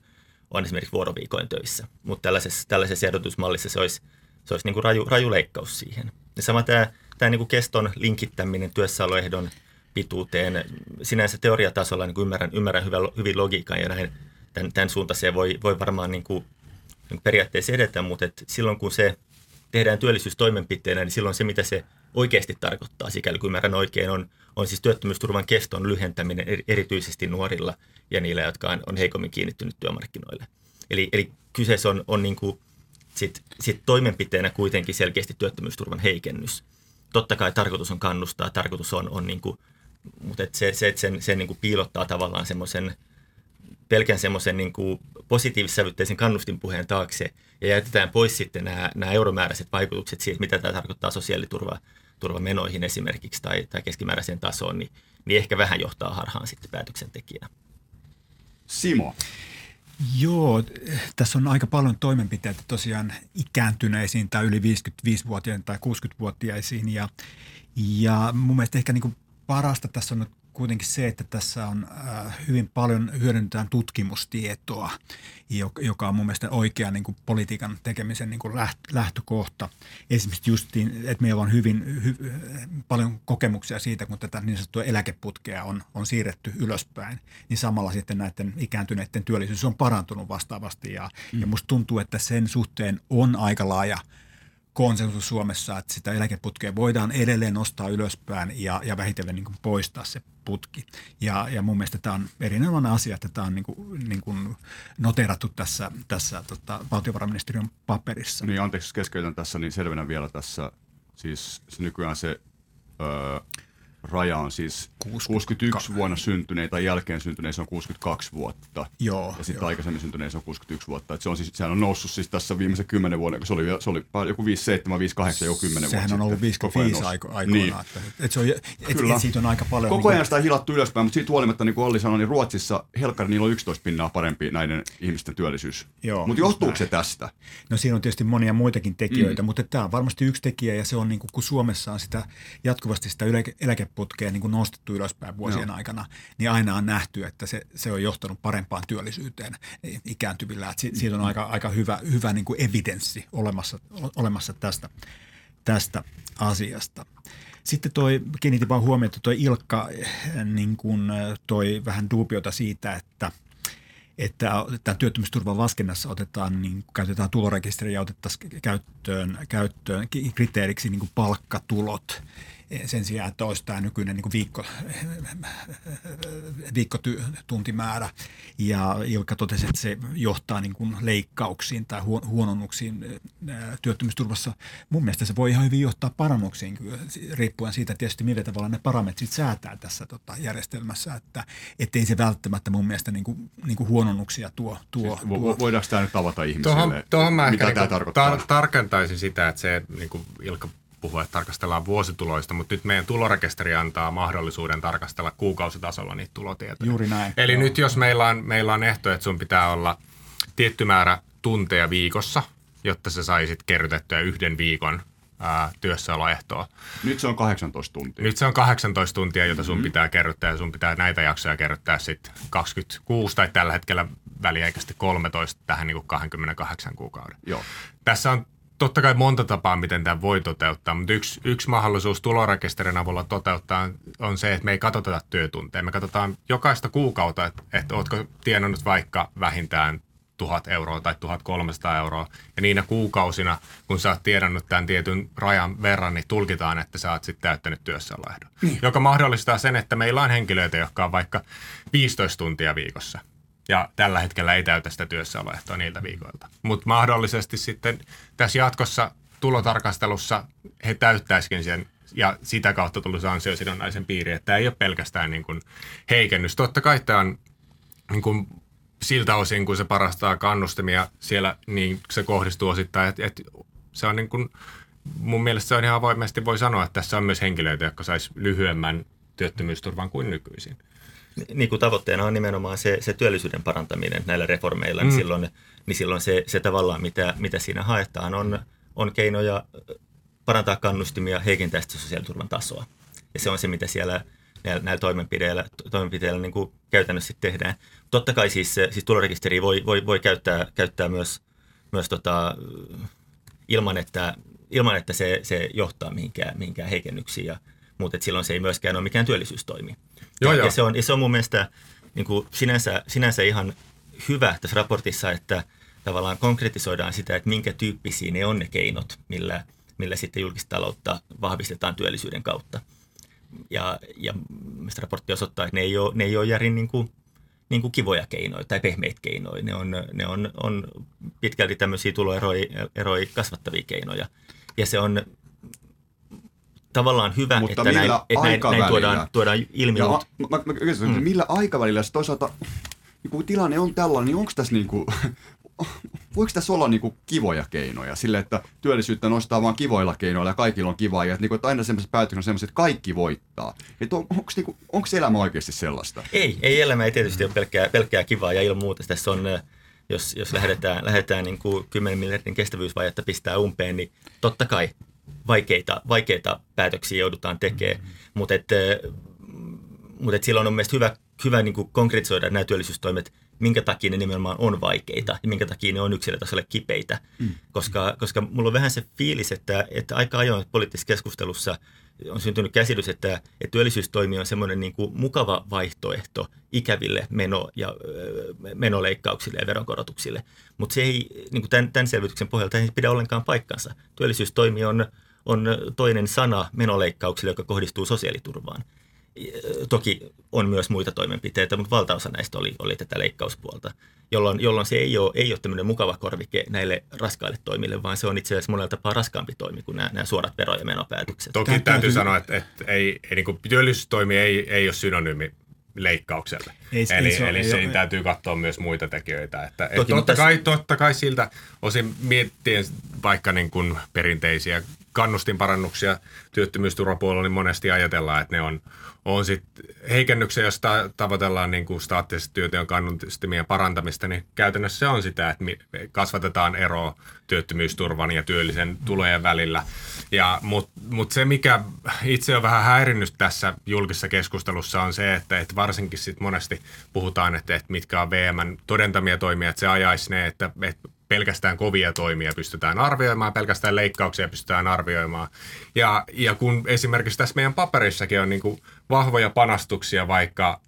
on esimerkiksi vuoroviikoin töissä. Mutta tällaisessa, tällaisessa ehdotusmallissa se olisi, se olisi niin kuin raju, raju leikkaus siihen. Ja sama tämä, tämä niin kuin keston linkittäminen työssäoloehdon pituuteen. Sinänsä teoriatasolla niin kuin ymmärrän, ymmärrän hyvän, hyvin logiikan ja näin tämän, tämän suuntaiseen voi, voi varmaan niin kuin, niin kuin periaatteessa edetä, mutta silloin kun se tehdään työllisyystoimenpiteenä, niin silloin se, mitä se oikeasti tarkoittaa, sikäli kun ymmärrän oikein, on, on siis työttömyysturvan keston lyhentäminen erityisesti nuorilla ja niillä, jotka on, on heikommin kiinnittynyt työmarkkinoille. Eli, eli kyseessä on, on niin kuin sit, sit toimenpiteenä kuitenkin selkeästi työttömyysturvan heikennys. Totta kai tarkoitus on kannustaa, tarkoitus on, on niin kuin, mutta et se, se, että sen, sen niin kuin piilottaa tavallaan semmoisen pelkän semmoisen niin positiivissävytteisen kannustinpuheen taakse ja jätetään pois sitten nämä, nämä euromääräiset vaikutukset siitä, mitä tämä tarkoittaa sosiaaliturva turvamenoihin esimerkiksi tai, tai keskimääräiseen tasoon, niin, niin ehkä vähän johtaa harhaan sitten päätöksentekijänä. Simo. Joo, tässä on aika paljon toimenpiteitä tosiaan ikääntyneisiin tai yli 55-vuotiaisiin tai 60-vuotiaisiin ja, ja mun mielestä ehkä niin kuin parasta tässä on kuitenkin se, että tässä on äh, hyvin paljon hyödynnetään tutkimustietoa, joka on mun mielestä oikea niin kuin politiikan tekemisen niin kuin lähtökohta. Esimerkiksi justiin, että meillä on hyvin hy, paljon kokemuksia siitä, kun tätä niin sanottua eläkeputkea on, on siirretty ylöspäin, niin samalla sitten näiden ikääntyneiden työllisyys on parantunut vastaavasti. Ja, mm. ja musta tuntuu, että sen suhteen on aika laaja – konsensus Suomessa, että sitä eläkeputkea voidaan edelleen nostaa ylöspäin ja, ja vähitellen niin kuin poistaa se putki. Ja, ja mun mielestä tämä on erinomainen asia, että tämä on niin kuin, niin kuin noterattu tässä, tässä tota, valtiovarainministeriön paperissa. Niin, anteeksi keskeytän tässä, niin selvennän vielä tässä. Siis se nykyään se... Öö, raja on siis 61 vuonna syntyneitä tai jälkeen syntyneissä on 62 vuotta. Joo, ja sitten aikaisemmin syntyneissä on 61 vuotta. Et se on siis, sehän on noussut siis tässä viimeisen 10 vuoden, kun se oli, se oli joku 57, 58, joku 10 Sehän vuotta on ollut 55 aiko, aikoina. Niin. Että, et se on, et, Kyllä. Et siitä on aika paljon. Koko ajan niin sitä on hilattu ylöspäin, mutta siitä huolimatta, niin kuin Olli sanoi, niin Ruotsissa helkkari niillä on 11 pinnaa parempi näiden ihmisten työllisyys. Mutta johtuuko se tästä? No siinä on tietysti monia muitakin tekijöitä, mm. mutta tämä on varmasti yksi tekijä ja se on niin kuin, kun Suomessa on sitä jatkuvasti sitä eläkeputkea niin kuin nostettu ylöspäin vuosien Joo. aikana, niin aina on nähty, että se, se on johtanut parempaan työllisyyteen ikääntyvillä. Että siitä on aika, aika hyvä, hyvä niin kuin evidenssi olemassa, olemassa tästä, tästä asiasta. Sitten toi, kiinnitin vaan huomioon, että toi Ilkka niin kuin toi vähän duubiota siitä, että – että tämän työttömyysturvan laskennassa otetaan, niin käytetään tulorekisteriä ja otettaisiin käyttöön, käyttöön kriteeriksi niin palkkatulot sen sijaan, että olisi tämä nykyinen niin viikko, viikkotuntimäärä. Ja Ilkka totesi, että se johtaa niin kuin leikkauksiin tai huononnuksiin työttömyysturvassa. Mun mielestä se voi ihan hyvin johtaa parannuksiin, riippuen siitä tietysti, millä tavalla ne parametrit säätää tässä tota, järjestelmässä, että ettei se välttämättä mun mielestä niin kuin, niin kuin huononnuksia tuo. tuo, siis, tuo. Voidaanko tämä nyt avata ihmisille, tuohon, tuohon mä mitä niin tämä tarkoittaa? Tar- tarkentaisin sitä, että se niin kuin Ilkka puhua, että tarkastellaan vuosituloista, mutta nyt meidän tulorekisteri antaa mahdollisuuden tarkastella kuukausitasolla niitä tulotietoja. Juuri näin. Eli Joo. nyt jos meillä on, meillä on ehto, että sun pitää olla tietty määrä tunteja viikossa, jotta sä saisit kerrytettyä yhden viikon ää, työssäoloehtoa. Nyt se on 18 tuntia. Nyt se on 18 tuntia, jota sun mm-hmm. pitää kerryttää ja sun pitää näitä jaksoja kerryttää sitten 26 tai tällä hetkellä väliaikaisesti 13 tähän niin kuin 28 kuukauden. Joo. Tässä on totta kai monta tapaa, miten tämä voi toteuttaa, mutta yksi, yksi mahdollisuus tulorekisterin avulla toteuttaa on se, että me ei katsota työtunteja. Me katsotaan jokaista kuukautta, että, että ootko tienannut vaikka vähintään 1000 euroa tai 1300 euroa. Ja niinä kuukausina, kun sä oot tiedannut tämän tietyn rajan verran, niin tulkitaan, että sä oot sitten täyttänyt työssäoloehdon. Niin. Joka mahdollistaa sen, että meillä on henkilöitä, jotka on vaikka 15 tuntia viikossa. Ja tällä hetkellä ei täytä sitä työssäoloehtoa niiltä viikoilta. Mutta mahdollisesti sitten tässä jatkossa tulotarkastelussa he täyttäisikin sen ja sitä kautta tulisi ansiosidonnaisen piiri, että tämä ei ole pelkästään niin kuin heikennys. Totta kai tämä on niin kuin siltä osin, kun se parastaa kannustimia siellä, niin se kohdistuu osittain, että, että se on niin kuin, mun mielestä se on ihan avoimesti voi sanoa, että tässä on myös henkilöitä, jotka sais lyhyemmän työttömyysturvan kuin nykyisin. Niin kuin tavoitteena on nimenomaan se, se työllisyyden parantaminen näillä reformeilla, mm. niin silloin, niin silloin se, se tavallaan, mitä, mitä siinä haetaan, on, on keinoja parantaa kannustimia, heikentää sitä sosiaaliturvan tasoa. Ja se on se, mitä siellä näillä, näillä toimenpiteillä, toimenpiteillä niin kuin käytännössä tehdään. Totta kai siis, siis tulorekisteri voi, voi, voi käyttää, käyttää myös, myös tota, ilman, että, ilman, että se, se johtaa mihinkään, mihinkään heikennyksiin, ja, mutta silloin se ei myöskään ole mikään työllisyystoimi. Joo, ja, joo. ja, se on, ja se on mun mielestä niin kuin sinänsä, sinänsä ihan hyvä tässä raportissa, että tavallaan konkretisoidaan sitä, että minkä tyyppisiä ne on ne keinot, millä, millä sitten julkista taloutta vahvistetaan työllisyyden kautta. Ja, ja mistä raportti osoittaa, että ne ei ole, ne ei ole järin niin kuin, niin kuin kivoja keinoja tai pehmeitä keinoja. Ne on, ne on, on pitkälti tämmöisiä tuloeroja eroja kasvattavia keinoja. Ja se on tavallaan hyvä, Mutta että näin, millä että näin, näin tuodaan, tuodaan ilmi. Ja mut- mä, mä, mä kysyn, mm. millä aikavälillä se toisaalta, niin kun tilanne on tällainen, niin onko tässä niin kuin, voiko tässä olla niin kuin kivoja keinoja sille, että työllisyyttä nostaa vaan kivoilla keinoilla ja kaikilla on kivaa ja että, niin kuin, että aina sellaiset päätökset on sellaiset, että kaikki voittaa. Että on, onko, niin kuin, onko elämä oikeasti sellaista? Ei, ei elämä ei tietysti ole pelkkää, pelkkää kivaa ja ilman muuta tässä on, jos, jos lähdetään, lähdetään niin kuin 10 miljardin kestävyysvajetta pistää umpeen, niin totta kai vaikeita, vaikeita päätöksiä joudutaan tekemään, mutta et, äh, mutta et silloin on mielestäni hyvä, hyvä niin kuin konkretisoida nämä työllisyystoimet, minkä takia ne nimenomaan on vaikeita ja minkä takia ne on yksilötasolle kipeitä. Mm. Koska, koska mulla on vähän se fiilis, että, että aika ajoin poliittisessa keskustelussa on syntynyt käsitys, että, että työllisyystoimi on semmoinen niin kuin mukava vaihtoehto ikäville meno- ja menoleikkauksille ja veronkorotuksille. Mutta se ei, niin kuin tämän, tämän selvityksen pohjalta ei pidä ollenkaan paikkansa. Työllisyystoimi on, on toinen sana menoleikkauksille, joka kohdistuu sosiaaliturvaan. Toki on myös muita toimenpiteitä, mutta valtaosa näistä oli, oli tätä leikkauspuolta, jolloin, jolloin se ei ole, ei ole tämmöinen mukava korvike näille raskaille toimille, vaan se on itse asiassa monella tapaa raskaampi toimi kuin nämä, nämä suorat vero- ja menopäätökset. Toki täytyy, täytyy- sanoa, että, että ei, ei niin kuin työllisyystoimi ei, ei ole synonyymi leikkaukselle. Ei se- eli ei se eli ei siinä ole- täytyy katsoa myös muita tekijöitä. Että, Toki, totta, mutta kai, totta kai siltä osin miettien vaikka niin kuin perinteisiä kannustinparannuksia työttömyysturvapuolella, niin monesti ajatellaan, että ne on, on sit heikennyksiä, jos ta- tavoitellaan niin kuin staattisesti työtyön kannustimien parantamista, niin käytännössä se on sitä, että kasvatetaan eroa työttömyysturvan ja työllisen tulojen välillä. Mutta mut se, mikä itse on vähän häirinnyt tässä julkisessa keskustelussa, on se, että, että varsinkin sit monesti puhutaan, että, että mitkä on VMn todentamia toimia, että se ajaisi ne, että, että pelkästään kovia toimia pystytään arvioimaan, pelkästään leikkauksia pystytään arvioimaan. Ja, ja kun esimerkiksi tässä meidän paperissakin on niin kuin vahvoja panastuksia vaikka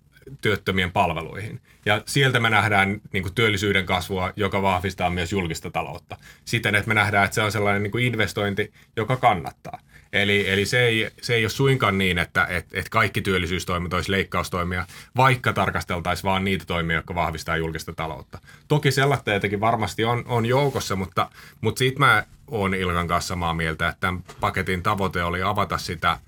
työttömien palveluihin. Ja sieltä me nähdään niin kuin työllisyyden kasvua, joka vahvistaa myös julkista taloutta. Siten, että me nähdään, että se on sellainen niin kuin investointi, joka kannattaa. Eli, eli se, ei, se ei ole suinkaan niin, että et, et kaikki työllisyystoimet olisi leikkaustoimia, vaikka tarkasteltaisiin vain niitä toimia, jotka vahvistaa julkista taloutta. Toki sellaista varmasti on, on joukossa, mutta, mutta siitä mä oon Ilkan kanssa samaa mieltä, että tämän paketin tavoite oli avata sitä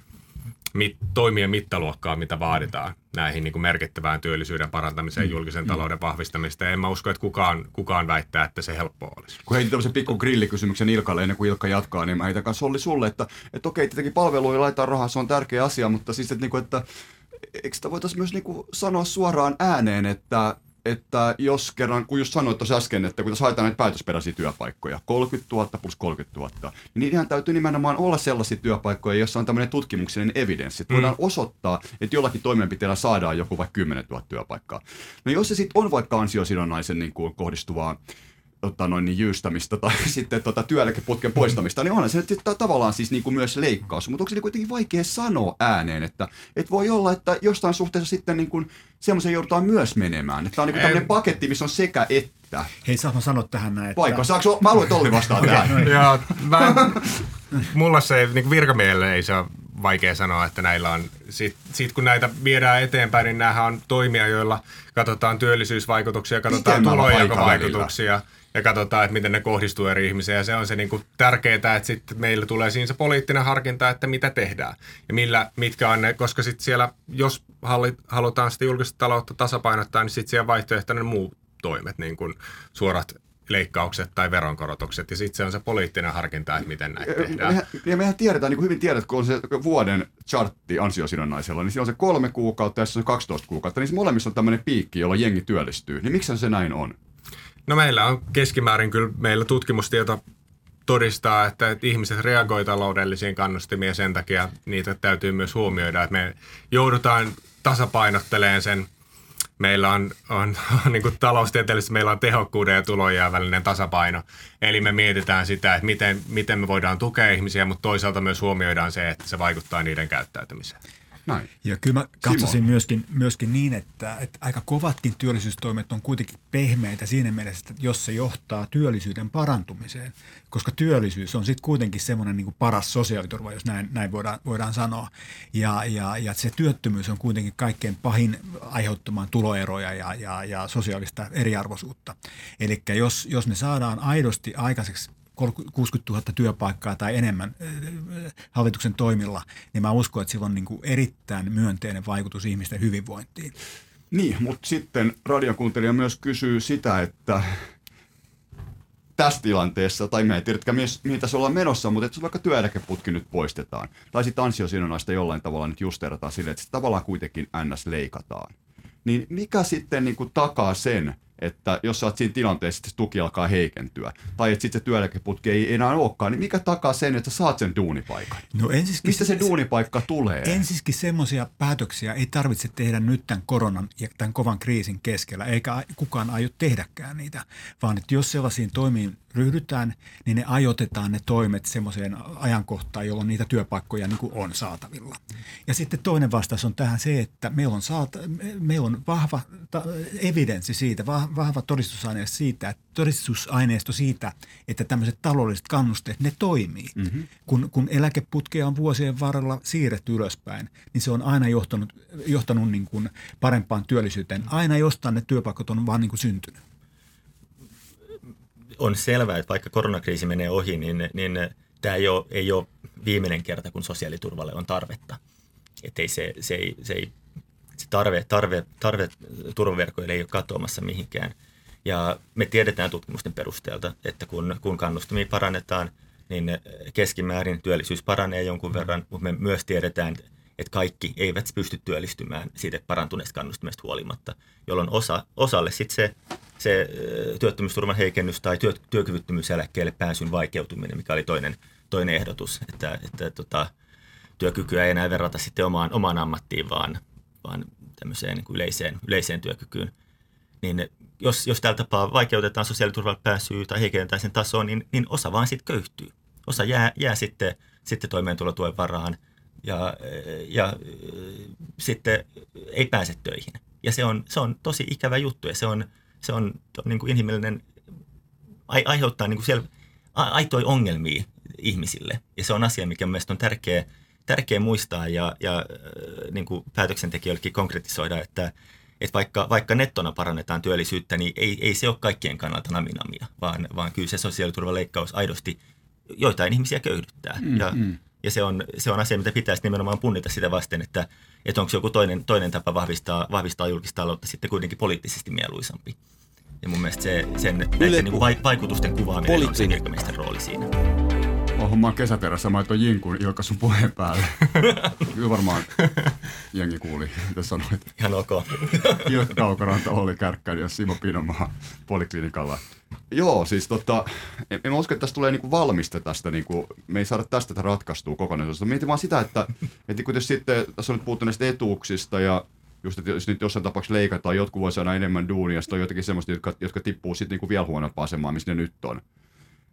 mit, toimien mittaluokkaa, mitä vaaditaan näihin niin kuin merkittävään työllisyyden parantamiseen, Mm. julkisen talouden vahvistamista. Ja en mä usko, että kukaan, kukaan väittää, että se helppoa olisi. kun heitin tämmöisen pikku grillikysymyksen Ilkalle ennen kuin Ilkka jatkaa, niin mä heitän kanssa Olli sulle, että, että okei, tietenkin palveluihin laittaa rahaa, se on tärkeä asia, mutta siis, että, niinku, että eikö sitä voitaisiin myös niinku sanoa suoraan ääneen, että, että jos kerran, kun just sanoit tuossa äsken, että kun tässä haetaan näitä päätösperäisiä työpaikkoja, 30 000 plus 30 000, niin niidenhän täytyy nimenomaan olla sellaisia työpaikkoja, joissa on tämmöinen tutkimuksellinen evidenssi, että voidaan osoittaa, että jollakin toimenpiteellä saadaan joku vaikka 10 000 työpaikkaa. No jos se sitten on vaikka ansiosidonnaisen niin kuin kohdistuvaa tota noin, niin jyystämistä tai sitten tota työeläkeputken poistamista, niin onhan se nyt sitten tavallaan siis niin kuin myös leikkaus. Mutta onko se niin kuitenkin vaikea sanoa ääneen, että, että voi olla, että jostain suhteessa sitten niin kuin semmoisen joudutaan myös menemään. Että tämä on niin kuin tämmöinen paketti, missä on sekä että. Hei, saanko mä sanoa tähän näin? että- Vaikka saako, mä haluan, että Olli vastaa tähän. Joo, mä, mulla se niin virkamiehelle ei se ole vaikea sanoa, että näillä on, sit, sit kun näitä viedään eteenpäin, niin nämähän on toimia, joilla katsotaan työllisyysvaikutuksia, katsotaan tulonjakovaikutuksia ja katsotaan, että miten ne kohdistuu eri ihmisiin. Ja se on se niin kuin tärkeää, että sitten meillä tulee siinä se poliittinen harkinta, että mitä tehdään ja millä, mitkä on ne, koska sitten siellä, jos halli- halutaan sitä julkista taloutta tasapainottaa, niin sitten siellä vaihtoehtoinen ne muut toimet, niin kuin suorat leikkaukset tai veronkorotukset. Ja sitten se on se poliittinen harkinta, että miten näitä tehdään. Mehän, ja mehän tiedetään, niin kuin hyvin tiedät, kun on se vuoden chartti ansiosidonnaisella, niin siinä on se kolme kuukautta ja se on 12 kuukautta, niin se molemmissa on tämmöinen piikki, jolla jengi työllistyy. Niin miksi se näin on? No meillä on keskimäärin kyllä, meillä tutkimustieto todistaa, että, ihmiset reagoi taloudellisiin kannustimiin ja sen takia niitä täytyy myös huomioida, että me joudutaan tasapainottelemaan sen Meillä on, on, on niin taloustieteellisesti meillä on tehokkuuden ja tulojen välinen tasapaino. Eli me mietitään sitä, että miten, miten me voidaan tukea ihmisiä, mutta toisaalta myös huomioidaan se, että se vaikuttaa niiden käyttäytymiseen. Näin. Ja kyllä mä katsoisin myöskin, myöskin niin, että, että aika kovatkin työllisyystoimet on kuitenkin pehmeitä siinä mielessä, että jos se johtaa työllisyyden parantumiseen, koska työllisyys on sitten kuitenkin semmoinen niin paras sosiaaliturva, jos näin, näin voidaan, voidaan sanoa. Ja, ja, ja se työttömyys on kuitenkin kaikkein pahin aiheuttamaan tuloeroja ja, ja, ja sosiaalista eriarvoisuutta. Eli jos, jos me saadaan aidosti aikaiseksi 60 000 työpaikkaa tai enemmän hallituksen toimilla, niin mä uskon, että sillä on niin kuin erittäin myönteinen vaikutus ihmisten hyvinvointiin. Niin, mutta sitten radiokuuntelija myös kysyy sitä, että tässä tilanteessa, tai me ei tiedätkään mihin tässä ollaan menossa, mutta että vaikka työeläkeputki nyt poistetaan, tai sitten ansiosidonnaista jollain tavalla nyt justeerataan silleen, että se tavallaan kuitenkin ns. leikataan, niin mikä sitten niin kuin takaa sen, että jos sä oot siinä tilanteessa, että se tuki alkaa heikentyä, tai että sitten se työeläkeputki ei enää olekaan, niin mikä takaa sen, että sä saat sen duunipaikan? No ensiskin, Mistä se duunipaikka tulee? Ensiskin semmoisia päätöksiä ei tarvitse tehdä nyt tämän koronan ja tämän kovan kriisin keskellä, eikä kukaan aio tehdäkään niitä, vaan että jos sellaisiin toimiin ryhdytään, niin ne ajoitetaan ne toimet semmoiseen ajankohtaan, jolloin niitä työpaikkoja niin kuin on saatavilla. Ja sitten toinen vastaus on tähän se, että meillä on, saata, meillä on vahva ta, evidenssi siitä, vahva todistusaineisto siitä, että todistusaineisto siitä, että tämmöiset taloudelliset kannusteet, ne toimii. Mm-hmm. Kun, kun eläkeputkea on vuosien varrella siirretty ylöspäin, niin se on aina johtanut, johtanut niin kuin parempaan työllisyyteen. Aina jostain ne työpaikat on vaan niin kuin syntynyt on selvää, että vaikka koronakriisi menee ohi, niin, niin tämä ei ole, ei ole viimeinen kerta, kun sosiaaliturvalle on tarvetta. Että ei se, se, ei, se, ei, se tarve, tarve, tarve turvaverkoille ei ole katoamassa mihinkään. Ja me tiedetään tutkimusten perusteelta, että kun, kun kannustimia parannetaan, niin keskimäärin työllisyys paranee jonkun verran, mutta me myös tiedetään, että kaikki eivät pysty työllistymään siitä parantuneesta kannustimesta huolimatta, jolloin osa, osalle sitten se se työttömyysturvan heikennys tai työ, työkyvyttömyyseläkkeelle pääsyn vaikeutuminen, mikä oli toinen, toinen ehdotus, että, että tota, työkykyä ei enää verrata sitten omaan, omaan ammattiin, vaan, vaan tämmöiseen niin yleiseen, yleiseen työkykyyn. Niin jos, jos tällä tapaa vaikeutetaan sosiaaliturvalle pääsyä tai heikennetään sen tasoa, niin, niin osa vaan sitten köyhtyy. Osa jää, jää sitten, sitten toimeentulotuen varaan ja, ja sitten ei pääse töihin. Ja se on, se on tosi ikävä juttu ja se on, se on, niin kuin inhimillinen, ai, aiheuttaa niin kuin siellä aitoja ongelmia ihmisille. Ja se on asia, mikä mielestäni on tärkeä, tärkeä muistaa ja, ja niin kuin päätöksentekijöillekin konkretisoida, että, että vaikka, vaikka nettona parannetaan työllisyyttä, niin ei, ei se ole kaikkien kannalta naminamia, vaan, vaan kyllä se sosiaaliturvaleikkaus aidosti joitain ihmisiä köyhdyttää. Mm, ja, mm. Ja se on, se on asia, mitä pitäisi nimenomaan punnita sitä vasten, että, että onko joku toinen, toinen tapa vahvistaa, vahvistaa julkista taloutta sitten kuitenkin poliittisesti mieluisampi. Ja mun mielestä se, sen, näiden niin kuin vaikutusten kuvaaminen on se virkamiesten rooli siinä. Oho, mä oon kesäterässä, mä laitoin Jinkun Ilkka sun puheen päälle. Kyllä varmaan jengi kuuli, mitä sanoit. Ihan ok. Ilkka Kaukoranta, Olli Kärkkäinen ja Simo Pinomaa poliklinikalla. Joo, siis tota, en, en usko, että tästä tulee niinku valmista tästä, niinku, me ei saada tästä tätä ratkaistua kokonaisuudesta. Mietin vaan sitä, että, että kun sitten, tässä on nyt puhuttu näistä etuuksista ja just, että jos nyt jossain tapauksessa leikataan, jotkut voi saada enemmän duunia, sitten on jotenkin semmoista, jotka, jotka tippuu sitten niinku vielä huonompaan asemaan, missä ne nyt on.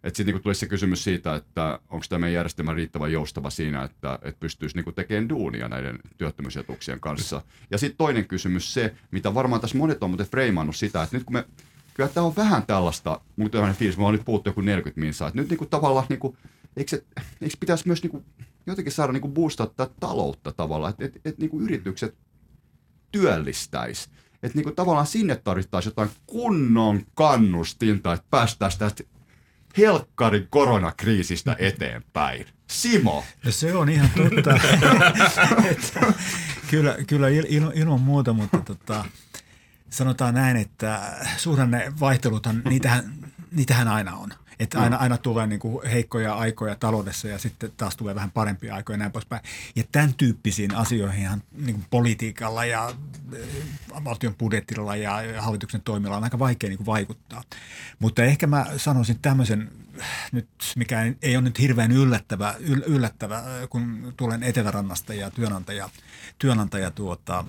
Että sitten niinku tulisi se kysymys siitä, että onko tämä meidän järjestelmä riittävän joustava siinä, että, että pystyisi niinku tekemään duunia näiden työttömyysetuuksien kanssa. Ja sitten toinen kysymys se, mitä varmaan tässä monet on muuten freimannut sitä, että nyt kun me kyllä tämä on vähän tällaista, mutta tämmöinen fiilis, me on nyt puhuttu joku 40 minsaa, että nyt niinku tavallaan, niinku, eikö, se, eikö pitäisi myös niinku, jotenkin saada niinku boostata taloutta tavallaan, että et, et, niinku yritykset työllistäisi. Että niinku tavallaan sinne tarvittaisiin jotain kunnon kannustinta, että päästään tästä helkkarin koronakriisistä eteenpäin. Simo. No se on ihan totta. kyllä kyllä il, il, ilman muuta, mutta tota, sanotaan näin, että suhdannevaihtelut, niitähän, niitähän aina on. Että aina, aina tulee niin kuin heikkoja aikoja taloudessa ja sitten taas tulee vähän parempia aikoja ja näin poispäin. Ja tämän tyyppisiin asioihin niin kuin politiikalla ja äh, valtion budjettilla ja hallituksen toimilla on aika vaikea niin kuin vaikuttaa. Mutta ehkä mä sanoisin tämmöisen, nyt, mikä ei ole nyt hirveän yllättävä, yllättävä kun tulen Etelärannasta ja työnantaja, työnantaja tuota,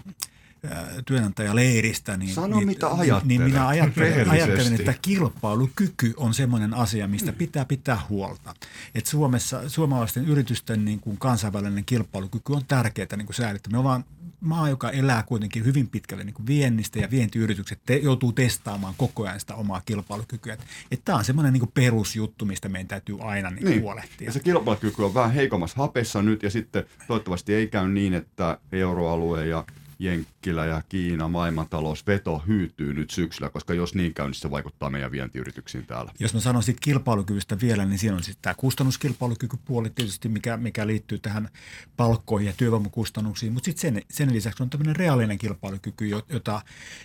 työnantajaleiristä, niin, Sano, niin, mitä niin, niin minä ajattelen, ajattelen, että kilpailukyky on sellainen asia, mistä pitää pitää huolta. Et Suomessa, suomalaisten yritysten niin kuin kansainvälinen kilpailukyky on tärkeää niin kuin säilyttää. Me ollaan maa, joka elää kuitenkin hyvin pitkälle niin kuin viennistä ja vientiyritykset te, joutuu testaamaan koko ajan sitä omaa kilpailukykyä. Että tämä on semmoinen niin perusjuttu, mistä meidän täytyy aina niin niin. huolehtia. Ja se kilpailukyky on vähän heikommassa hapessa nyt ja sitten toivottavasti ei käy niin, että euroalue ja Jenkkilä ja Kiina maailmantalous veto hyytyy nyt syksyllä, koska jos niin käy, niin se vaikuttaa meidän vientiyrityksiin täällä. Jos mä sanon siitä kilpailukyvystä vielä, niin siinä on sitten tämä kustannuskilpailukykypuoli tietysti, mikä, mikä liittyy tähän palkkoihin ja työvoimakustannuksiin, mutta sitten sen, lisäksi on tämmöinen reaalinen kilpailukyky, jota,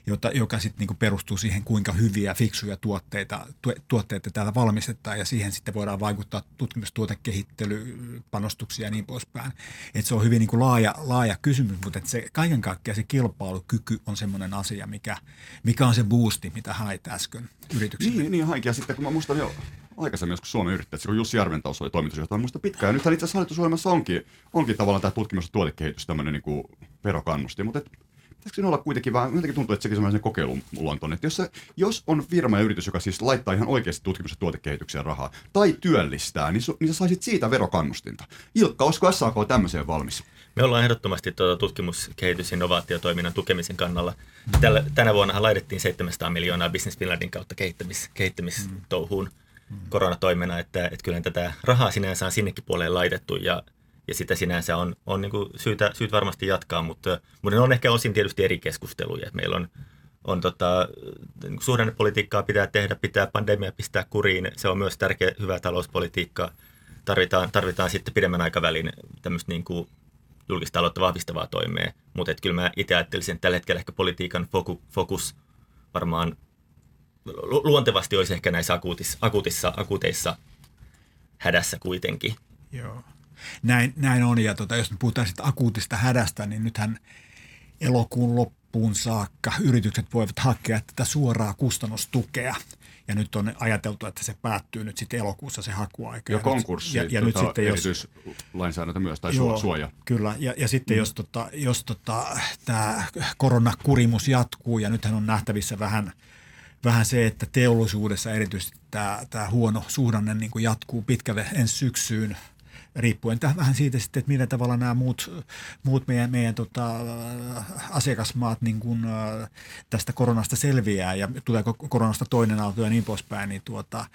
jota, joka sitten niinku perustuu siihen, kuinka hyviä, fiksuja tuotteita, tuotteita täällä valmistetaan ja siihen sitten voidaan vaikuttaa tutkimustuotekehittely, panostuksia ja niin poispäin. Et se on hyvin niinku laaja, laaja kysymys, mutta se kaiken kaikkiaan kaikkea se kilpailukyky on semmoinen asia, mikä, mikä on se boosti, mitä hait äsken yrityksille. Niin, niin hainkin. Ja sitten kun mä muistan jo aikaisemmin joskus Suomen yrittäjät, kun Jussi Järventaus oli toimitusjohtaja, muista pitkään. Ja nythän itse asiassa hallitusohjelmassa onkin, onkin tavallaan tämä tutkimus- ja tuotekehitys tämmöinen niin kuin verokannusti. Mutta et, pitäisikö siinä olla kuitenkin vähän, jotenkin tuntuu, että sekin semmoinen kokeilun luontoon, että jos, se, jos on firma ja yritys, joka siis laittaa ihan oikeasti tutkimus- ja tuotekehitykseen rahaa, tai työllistää, niin, su, niin sä saisit siitä verokannustinta. Ilkka, olisiko SAK tämmöiseen valmis? Me ollaan ehdottomasti tuota tutkimus-, kehitys- innovaatiotoiminnan tukemisen kannalla. Tällä, tänä vuonna laitettiin 700 miljoonaa Business Finlandin kautta kehittämis, kehittämistouhuun mm. koronatoimena, että, että kyllä tätä rahaa sinänsä on sinnekin puoleen laitettu ja, ja sitä sinänsä on, on niin syytä, syyt varmasti jatkaa, mutta, mutta ne on ehkä osin tietysti eri keskusteluja. Meillä on, on tota, niin suhdannepolitiikkaa pitää tehdä, pitää pandemia pistää kuriin, se on myös tärkeä, hyvä talouspolitiikka. Tarvitaan, tarvitaan sitten pidemmän aikavälin tämmöistä niin kuin julkistaloutta vahvistavaa toimea. Mutta kyllä mä itse ajattelisin, että tällä hetkellä ehkä politiikan foku, fokus varmaan lu- luontevasti olisi ehkä näissä akuutis, akuutissa, akuuteissa hädässä kuitenkin. Joo. Näin, näin on, ja tota, jos me puhutaan sitten akuutista hädästä, niin nythän elokuun loppuun saakka yritykset voivat hakea tätä suoraa kustannustukea – ja nyt on ajateltu, että se päättyy nyt sitten elokuussa se hakuaika. Ja, ja konkurssi, ja, ja tota, nyt sitten jos, lainsäädäntö myös, tai joo, suoja. Kyllä, ja, ja sitten mm. jos, tota, jos tota, tämä koronakurimus jatkuu, ja nythän on nähtävissä vähän, vähän se, että teollisuudessa erityisesti tämä, tämä huono suhdanne niin kuin jatkuu pitkälle ensi syksyyn – riippuen vähän siitä sitten, että millä tavalla nämä muut, muut meidän, meidän tota, asiakasmaat niin kuin, tästä koronasta selviää ja tuleeko koronasta toinen aalto ja niin poispäin, niin, tuota,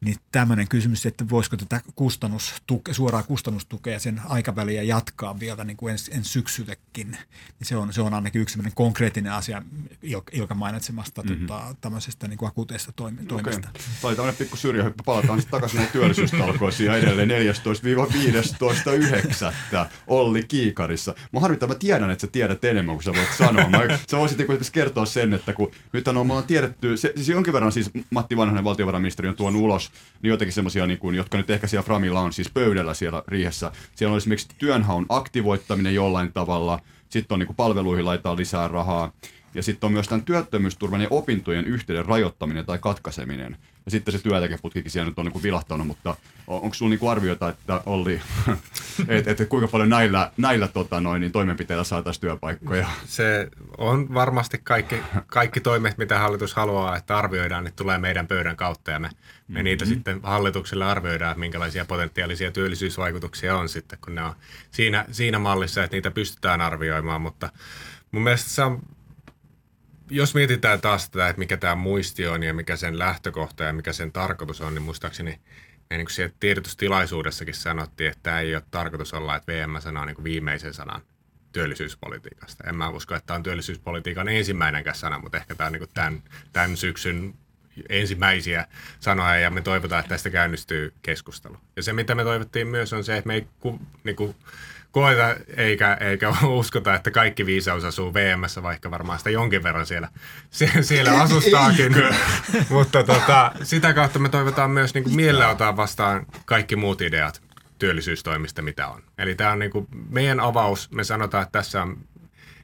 niin tämmöinen kysymys, että voisiko tätä kustannustuke, suoraa kustannustukea sen aikaväliä jatkaa vielä niin kuin ensi, ensi syksyllekin, niin se on, se on ainakin yksi konkreettinen asia Ilka mainitsemasta mm-hmm. tota, tämmöisestä niin kuin akuuteista toimesta. Okay. Tämä oli tämmöinen pikku syrjähyppy, palataan sitten takaisin työllisyystalkoisiin ja edelleen 14-15 15.9. Olli Kiikarissa. Mä harmittaa, mä tiedän, että sä tiedät enemmän kuin sä voit sanoa. Mä, sä voisit niin kertoa sen, että kun nyt on, on tiedetty, se, siis jonkin verran siis Matti Vanhanen valtiovarainministeri on tuonut ulos niin jotenkin semmoisia, niin kuin, jotka nyt ehkä siellä Framilla on siis pöydällä siellä riihessä. Siellä on esimerkiksi työnhaun aktivoittaminen jollain tavalla, sitten on niin kuin palveluihin laitetaan lisää rahaa. Ja sitten on myös tämän työttömyysturvan ja opintojen yhteyden rajoittaminen tai katkaiseminen. Ja sitten se työeläkeputkikin siellä nyt on niin vilahtanut, mutta on, onko sinulla niin arvioita, että Olli, että et, et kuinka paljon näillä, näillä tota noin, niin toimenpiteillä saataisiin työpaikkoja? Se on varmasti kaikki, kaikki toimet, mitä hallitus haluaa, että arvioidaan, että tulee meidän pöydän kautta ja me, me mm-hmm. niitä sitten hallitukselle arvioidaan, että minkälaisia potentiaalisia työllisyysvaikutuksia on sitten, kun ne on siinä, siinä mallissa, että niitä pystytään arvioimaan, mutta mun mielestä se on jos mietitään taas tätä, että mikä tämä muisti on ja mikä sen lähtökohta ja mikä sen tarkoitus on, niin muistaakseni niin siellä tiedotustilaisuudessakin sanottiin, että tämä ei ole tarkoitus olla, että VM sanoo niin viimeisen sanan työllisyyspolitiikasta. En mä usko, että tämä on työllisyyspolitiikan ensimmäinenkään sana, mutta ehkä tämä on niin tämän, tämän syksyn ensimmäisiä sanoja ja me toivotaan, että tästä käynnistyy keskustelu. Ja se, mitä me toivottiin myös, on se, että me ei ku, niin kuin, koeta eikä, eikä uskota, että kaikki viisaus asuu VMssä, vaikka varmaan sitä jonkin verran siellä, siellä asustaakin. Mutta tota, sitä kautta me toivotaan myös niin mielellä ottaa vastaan kaikki muut ideat työllisyystoimista, mitä on. Eli tämä on niin kuin meidän avaus. Me sanotaan, että tässä on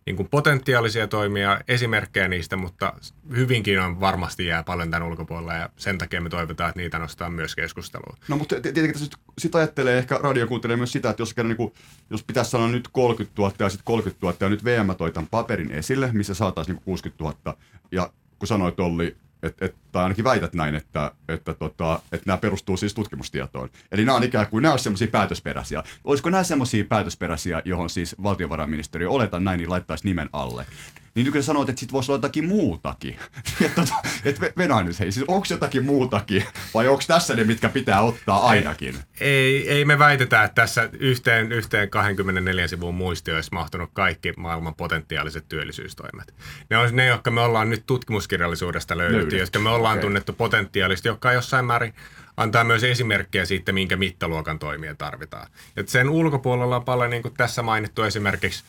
niin kuin potentiaalisia toimia, esimerkkejä niistä, mutta hyvinkin on varmasti jää paljon tämän ulkopuolella ja sen takia me toivotaan, että niitä nostaa myös keskusteluun. No mutta tietenkin tässä sit ajattelee ehkä radio kuuntelee myös sitä, että jos, kerran, niin kuin, jos pitäisi sanoa nyt 30 000 ja sitten 30 000 ja nyt VM toi tämän paperin esille, missä saataisiin niin 60 000 ja kun sanoit Olli, et, et, tai ainakin väität näin, että, että, tota, että nämä perustuu siis tutkimustietoon. Eli nämä on ikään kuin, nämä on semmoisia päätösperäisiä. Olisiko nämä semmoisia päätösperäisiä, johon siis valtiovarainministeriö oletan näin, niin laittaisi nimen alle? Niin nykyään sanoit, että sit voisi olla jotakin muutakin. että et Venäjä nyt, hei, siis onko jotakin muutakin vai onko tässä ne, mitkä pitää ottaa ainakin? Ei, ei me väitetä, että tässä yhteen, yhteen 24 sivun muistio olisi mahtunut kaikki maailman potentiaaliset työllisyystoimet. Ne on ne, jotka me ollaan nyt tutkimuskirjallisuudesta löydetty, jotka me ollaan okay. tunnettu potentiaalisesti, jotka jossain määrin antaa myös esimerkkejä siitä, minkä mittaluokan toimia tarvitaan. Et sen ulkopuolella on paljon, niin kuin tässä mainittu esimerkiksi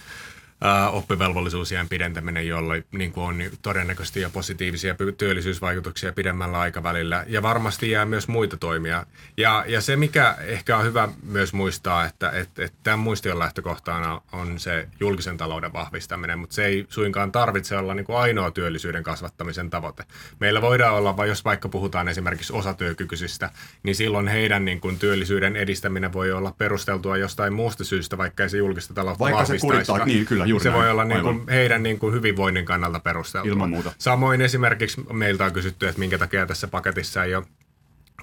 oppivelvollisuusien pidentäminen, jolla niin kuin on todennäköisesti jo positiivisia työllisyysvaikutuksia pidemmällä aikavälillä. Ja varmasti jää myös muita toimia. Ja, ja se, mikä ehkä on hyvä myös muistaa, että, että, että tämän muistion lähtökohtana on se julkisen talouden vahvistaminen, mutta se ei suinkaan tarvitse olla niin kuin ainoa työllisyyden kasvattamisen tavoite. Meillä voidaan olla, jos vaikka puhutaan esimerkiksi osatyökykyisistä, niin silloin heidän niin kuin työllisyyden edistäminen voi olla perusteltua jostain muusta syystä, vaikka ei se julkista taloutta vaikka vahvistaisi. Se niin kyllä juuri Se näin. voi olla niin kuin heidän niin kuin hyvinvoinnin kannalta perusteltua. Ilman muuta. Samoin esimerkiksi meiltä on kysytty, että minkä takia tässä paketissa ei ole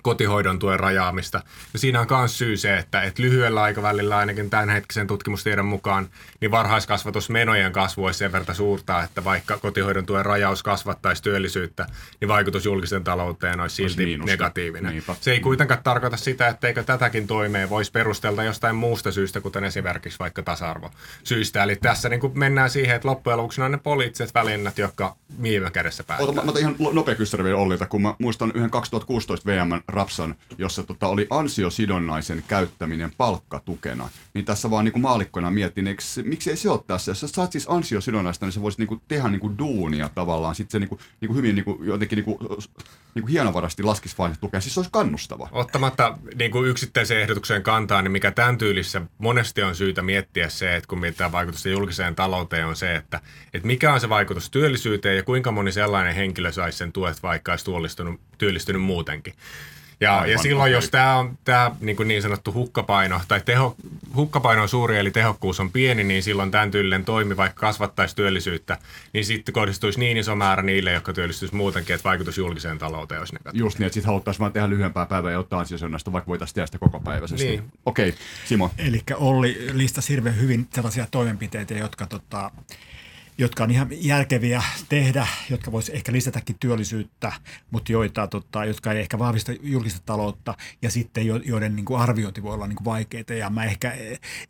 kotihoidon tuen rajaamista. Ja siinä on myös syy se, että, että lyhyellä aikavälillä ainakin tämänhetkisen tutkimustiedon mukaan, niin varhaiskasvatusmenojen kasvu olisi sen verran suurta, että vaikka kotihoidon tuen rajaus kasvattaisi työllisyyttä, niin vaikutus julkisen talouteen olisi silti olisi negatiivinen. Niinpä. Se ei kuitenkaan tarkoita sitä, etteikö tätäkin toimea voisi perustella jostain muusta syystä, kuten esimerkiksi vaikka tasa-arvo syistä. Eli tässä niin kuin mennään siihen, että loppujen lopuksi on ne poliittiset välinnät, jotka viime kädessä päätetään. Ota, mä, mä ihan nopea kysymys vielä Ollilta, kun mä muistan yhden 2016 VM rapsan, jossa tota oli ansiosidonnaisen käyttäminen palkkatukena. Niin tässä vaan niin maalikkona mietin, eikö, miksi ei se ole tässä? Jos sä saat siis ansiosidonnaista, niin se voisi niin tehdä niin duunia tavallaan. Sitten se niin kuin, niin kuin hyvin niin kuin, jotenkin niin kuin, niin kuin hienovarasti laskisi vain tukea. Siis se olisi kannustava. Ottamatta niin kuin yksittäiseen ehdotukseen kantaa, niin mikä tämän tyylissä monesti on syytä miettiä se, että kun mietitään vaikutusta julkiseen talouteen, on se, että, että mikä on se vaikutus työllisyyteen ja kuinka moni sellainen henkilö saisi sen tuet, vaikka olisi työllistynyt muutenkin. Ja, Aivan, ja silloin, jos tämä on tämä niin, kuin niin sanottu hukkapaino, tai teho, hukkapaino on suuri, eli tehokkuus on pieni, niin silloin tämän tyylinen toimi, vaikka kasvattaisi työllisyyttä, niin sitten kohdistuisi niin iso määrä niille, jotka työllistyisi muutenkin, että vaikutus julkiseen talouteen olisi negatiivinen. Just niin, että sitten haluttaisiin vain tehdä lyhyempää päivää ja ottaa ansiosonnasta, vaikka voitaisiin tehdä sitä koko päiväisesti. Niin. Okei, okay, Simo. Eli Olli listasi hirveän hyvin sellaisia toimenpiteitä, jotka tota, jotka on ihan järkeviä tehdä, jotka voisi ehkä lisätäkin työllisyyttä, mutta joita, tota, jotka ei ehkä vahvista julkista taloutta ja sitten jo, joiden niin kuin arviointi voi olla niin kuin vaikeita. Ja mä ehkä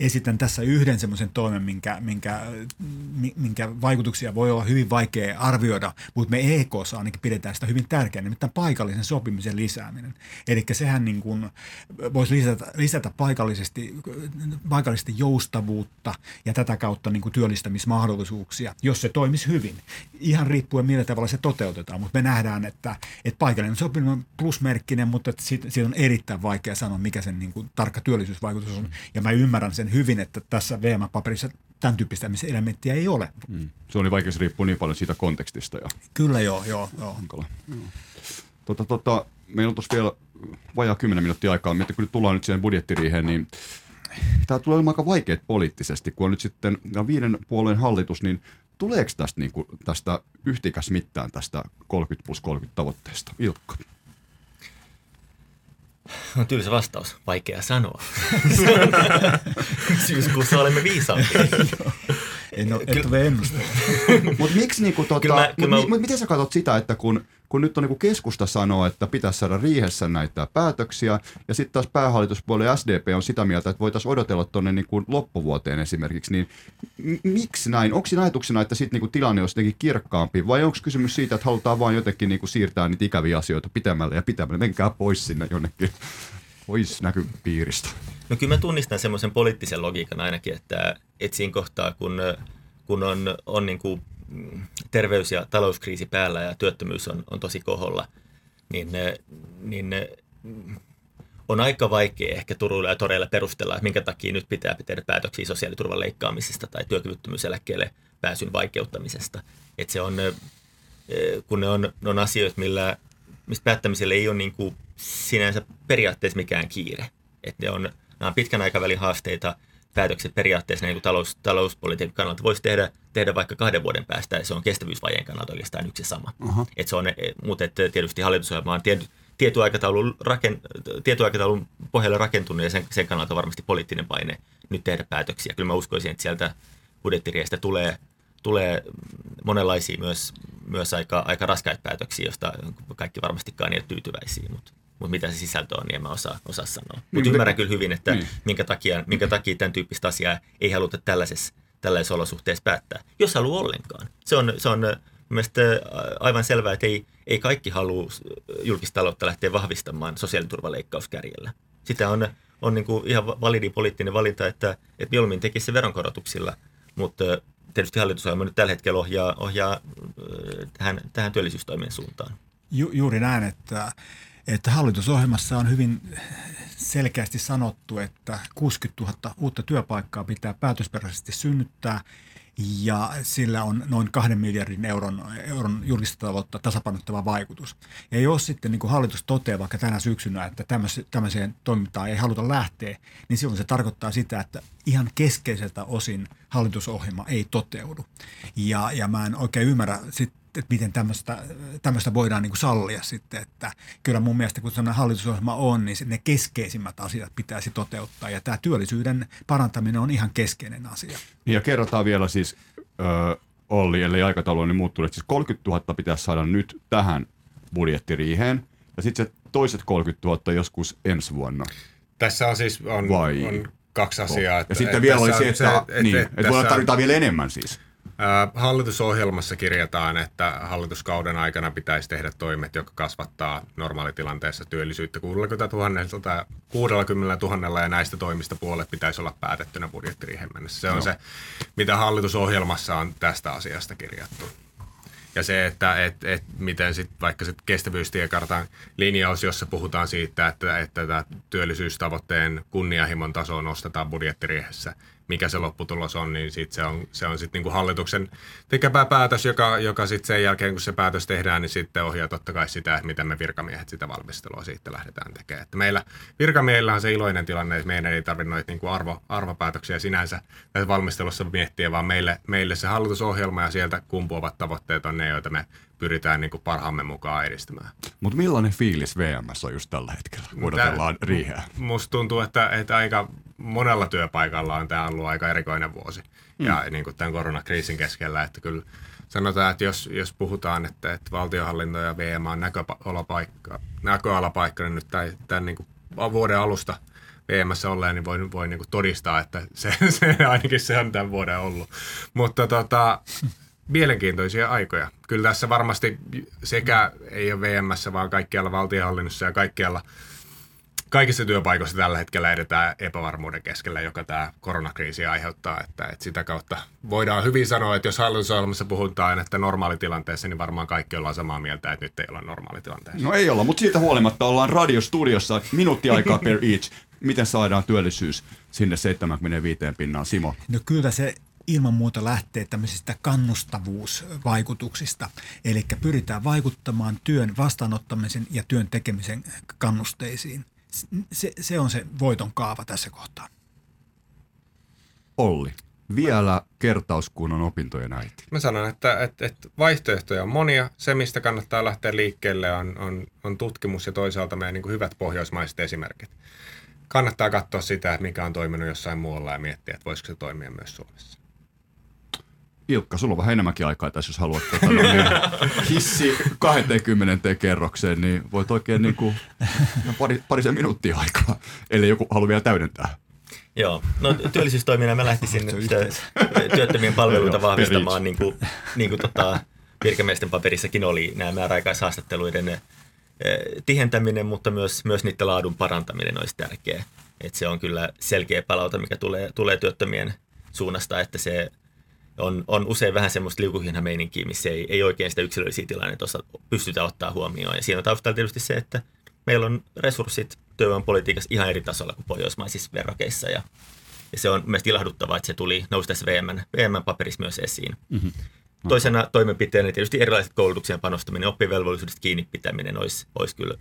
esitän tässä yhden semmoisen toimen, minkä, minkä, minkä vaikutuksia voi olla hyvin vaikea arvioida, mutta me EKssa ainakin pidetään sitä hyvin tärkeänä, nimittäin paikallisen sopimisen lisääminen. Eli sehän niin kuin voisi lisätä, lisätä paikallisesti, paikallisesti joustavuutta ja tätä kautta niin kuin työllistämismahdollisuuksia jos se toimisi hyvin. Ihan riippuen millä tavalla se toteutetaan, mutta me nähdään, että, että paikallinen sopiminen on plusmerkkinen, mutta siitä, siitä on erittäin vaikea sanoa, mikä sen niin kuin, tarkka työllisyysvaikutus on. Ja mä ymmärrän sen hyvin, että tässä VM-paperissa tämän tyyppistä elementtiä ei ole. Mm. Se on niin vaikea, se riippuu niin paljon siitä kontekstista. Ja Kyllä joo, joo. joo. Tota, tota, meillä on tuossa vielä vajaa 10 minuuttia aikaa, mutta kun tullaan nyt siihen budjettiriiheen, niin tämä tulee olemaan aika vaikeat poliittisesti, kun on nyt sitten viiden puolueen hallitus, niin tuleeko tästä, niin kuin, tästä yhtikäs mitään tästä 30 plus 30 tavoitteesta? Ilkka. On tylsä vastaus. Vaikea sanoa. Syyskuussa olemme viisaampia. En ole, et ole Mutta miksi niinku tota, kyllä mä, kyllä mut, mä... miten sä katsot sitä, että kun kun nyt on niin kuin keskusta sanoo, että pitäisi saada riihessä näitä päätöksiä, ja sitten taas päähallituspuoli SDP on sitä mieltä, että voitaisiin odotella tuonne niin kuin loppuvuoteen esimerkiksi, niin m- miksi näin? Onko siinä ajatuksena, että sitten niin tilanne olisi jotenkin kirkkaampi, vai onko kysymys siitä, että halutaan vain jotenkin niin kuin siirtää niitä ikäviä asioita pitemmälle ja pitemmälle? Menkää pois sinne jonnekin pois näkypiiristä. No kyllä mä tunnistan semmoisen poliittisen logiikan ainakin, että, että siinä kohtaa, kun, kun on, on niin kuin terveys- ja talouskriisi päällä ja työttömyys on, on tosi koholla, niin, niin on aika vaikea ehkä Turuilla ja Toreilla perustella, että minkä takia nyt pitää tehdä päätöksiä sosiaaliturvan leikkaamisesta tai työkyvyttömyyseläkkeelle pääsyn vaikeuttamisesta. Että se on, kun ne on, ne on asioita, millä, mistä päättämiselle ei ole niin kuin sinänsä periaatteessa mikään kiire. Että ne on, nämä on pitkän aikavälin haasteita – päätökset periaatteessa niin kuin talous, talouspolitiikan kannalta voisi tehdä, tehdä vaikka kahden vuoden päästä, ja se on kestävyysvajeen kannalta oikeastaan yksi sama. Uh-huh. Et se on, mutta että tietysti hallitusohjelma on tiety, tietyn aikataulun, raken, tietyn aikataulun pohjalle rakentunut, ja sen, sen kannalta varmasti poliittinen paine nyt tehdä päätöksiä. Kyllä mä uskoisin, että sieltä budjettiriestä tulee, tulee monenlaisia myös, myös aika, aika raskaita päätöksiä, joista kaikki varmastikaan ei ole tyytyväisiä, mutta mutta mitä se sisältö on, niin en mä osaa, osaa sanoa. Mutta niin, ymmärrän kyllä hyvin, että niin. minkä, takia, minkä takia tämän tyyppistä asiaa ei haluta tällaisessa, tällaisessa olosuhteessa päättää, jos haluaa ollenkaan. Se on, se on mielestäni aivan selvää, että ei, ei kaikki halua julkista taloutta lähteä vahvistamaan sosiaaliturvaleikkauskärjellä. Sitä on, on niin kuin ihan validi poliittinen valinta, että, että mieluummin tekisi se veronkorotuksilla, mutta tietysti hallitusohjelma nyt tällä hetkellä ohjaa, ohjaa tähän, tähän työllisyystoimien suuntaan. Ju, juuri näin, että että hallitusohjelmassa on hyvin selkeästi sanottu, että 60 000 uutta työpaikkaa pitää päätösperäisesti synnyttää ja sillä on noin kahden miljardin euron, euron julkista taloutta tasapainottava vaikutus. Ja jos sitten niin kuin hallitus toteaa vaikka tänä syksynä, että tämmöiseen toimintaan ei haluta lähteä, niin silloin se tarkoittaa sitä, että ihan keskeiseltä osin hallitusohjelma ei toteudu. Ja, ja mä en oikein ymmärrä sitten että miten tämmöistä, tämmöistä voidaan niin kuin sallia sitten, että kyllä mun mielestä kun sellainen hallitusohjelma on, niin ne keskeisimmät asiat pitäisi toteuttaa ja tämä työllisyyden parantaminen on ihan keskeinen asia. Ja kerrotaan vielä siis, äh, Olli, ellei aikataulu on niin muuttunut, että siis 30 000 pitäisi saada nyt tähän budjettiriiheen ja sitten se toiset 30 000 joskus ensi vuonna. Tässä on siis on, Vai? on kaksi asiaa. Että, ja sitten vielä oli se, että, se, että, niin, että, että tässä, tarvitaan vielä enemmän siis. Hallitusohjelmassa kirjataan, että hallituskauden aikana pitäisi tehdä toimet, jotka kasvattaa normaalitilanteessa työllisyyttä 60 000, 60 000 ja näistä toimista puolet pitäisi olla päätettynä budjettiriihen mennessä. Se on no. se, mitä hallitusohjelmassa on tästä asiasta kirjattu. Ja se, että et, et miten sit vaikka sit kestävyystiekartan linjaus, jossa puhutaan siitä, että, että työllisyystavoitteen kunnianhimon taso nostetaan budjettiriihessä – mikä se lopputulos on, niin sit se on, se on sitten niinku hallituksen tekemä päätös, joka, joka sitten sen jälkeen, kun se päätös tehdään, niin sitten ohjaa totta kai sitä, että miten me virkamiehet sitä valmistelua siitä lähdetään tekemään. Että meillä virkamiehillä on se iloinen tilanne, että meidän ei tarvitse noita niinku arvo, arvopäätöksiä sinänsä tässä valmistelussa miettiä, vaan meille, meille se hallitusohjelma ja sieltä kumpuavat tavoitteet on ne, joita me pyritään niin kuin parhaamme mukaan edistämään. Mutta millainen fiilis VMS on just tällä hetkellä, kun odotellaan riiheä? Musta tuntuu, että, että aika monella työpaikalla on tämä ollut aika erikoinen vuosi. Mm. Ja niin kuin tämän koronakriisin keskellä, että kyllä sanotaan, että jos, jos puhutaan, että, että valtiohallinto ja VM on näköalapaikka, näköalapaikka niin nyt tämän, tämän niin kuin vuoden alusta VMssä olleen, niin voi, voi niin kuin todistaa, että se, se, ainakin se on tämän vuoden ollut. Mutta tota, mielenkiintoisia aikoja. Kyllä tässä varmasti sekä ei ole VMssä, vaan kaikkialla valtionhallinnossa ja kaikkialla kaikissa työpaikoissa tällä hetkellä edetään epävarmuuden keskellä, joka tämä koronakriisi aiheuttaa. Että, että sitä kautta voidaan hyvin sanoa, että jos hallitusohjelmassa puhutaan, että normaalitilanteessa, niin varmaan kaikki ollaan samaa mieltä, että nyt ei olla normaalitilanteessa. No ei olla, mutta siitä huolimatta ollaan radiostudiossa minuutti aikaa per each. Miten saadaan työllisyys sinne 75 pinnaan, Simo? No kyllä se ilman muuta lähtee tämmöisistä kannustavuusvaikutuksista. Eli pyritään vaikuttamaan työn vastaanottamisen ja työn tekemisen kannusteisiin. Se, se on se voiton kaava tässä kohtaa. Olli, vielä kertaus, kun on opintojen äiti. Mä sanon, että, että, että vaihtoehtoja on monia. Se, mistä kannattaa lähteä liikkeelle, on, on, on tutkimus ja toisaalta meidän niin hyvät pohjoismaiset esimerkit. Kannattaa katsoa sitä, että mikä on toiminut jossain muualla ja miettiä, että voisiko se toimia myös Suomessa. Ilkka, sulla on vähän enemmänkin aikaa tässä, jos haluat tota, no, niin, hissi 20 kerrokseen, niin voit oikein niin kuin, pari, parisen minuuttia aikaa, ellei joku halua vielä täydentää. Joo, no työllisyystoimina mä lähtisin nyt työttömien palveluita vahvistamaan, niin kuin, niin kuin tota, virkamiesten paperissakin oli nämä määräaikaishaastatteluiden eh, tihentäminen, mutta myös, myös niiden laadun parantaminen olisi tärkeää. Et se on kyllä selkeä palaute, mikä tulee, tulee työttömien suunnasta, että se on, on usein vähän semmoista liukuhinha-meininkiä, missä ei, ei oikein sitä yksilöllisiä tilannetta pystytä ottaa huomioon. Ja siinä on taustalla tietysti se, että meillä on resurssit työvoimapolitiikassa ihan eri tasolla kuin pohjoismaisissa verrokeissa. Ja, ja se on mielestäni ilahduttavaa, että se tuli nousi tässä VM, VM-paperissa myös esiin. Mm-hmm. Toisena toimenpiteenä tietysti erilaiset koulutuksien panostaminen, oppivelvollisuudesta kiinni pitäminen olisi, olisi kyllä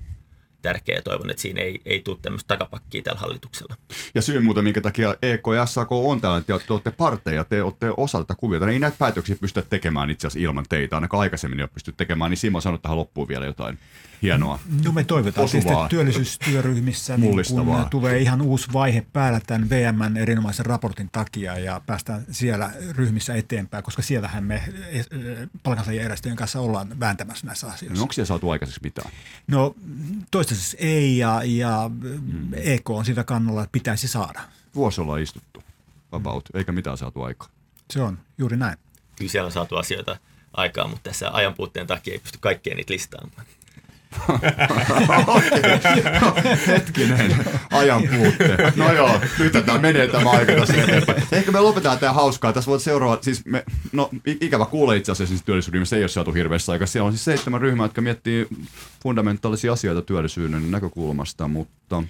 tärkeä ja toivon, että siinä ei, ei tule tämmöistä takapakkia tällä hallituksella. Ja syy muuten, minkä takia EK ja SAK on täällä, että te olette parteja, te olette osa tätä kuviota. Ei näitä päätöksiä pystytä tekemään itse asiassa ilman teitä, ainakaan aikaisemmin ei ole pystytty tekemään, niin Simo sanoi tähän loppuun vielä jotain hienoa. No me toivotaan tietysti, että työllisyystyöryhmissä niin kun tulee ihan uusi vaihe päällä tämän VMn erinomaisen raportin takia ja päästään siellä ryhmissä eteenpäin, koska siellähän me e, e, palkansaajajärjestöjen kanssa ollaan vääntämässä näissä asioissa. No onko siellä saatu aikaiseksi mitään? No toistaiseksi ei ja, ja hmm. EK on sitä kannalla, että pitäisi saada. Vuosi ollaan istuttu about, eikä mitään saatu aikaa. Se on juuri näin. Kyllä siellä on saatu asioita aikaa, mutta tässä ajanpuutteen takia ei pysty kaikkea niitä listaamaan. Hetkinen, ajan puutte. No joo, nyt tämä menee tämä aika tässä eteenpäin. Ehkä me lopetetaan tämä hauskaa. Tässä voit seuraava, siis me, no ikävä kuulla itse asiassa siis työllisyydessä ei ole saatu hirveässä aikaa. Siellä on siis seitsemän ryhmää, jotka miettii fundamentaalisia asioita työllisyyden näkökulmasta, mutta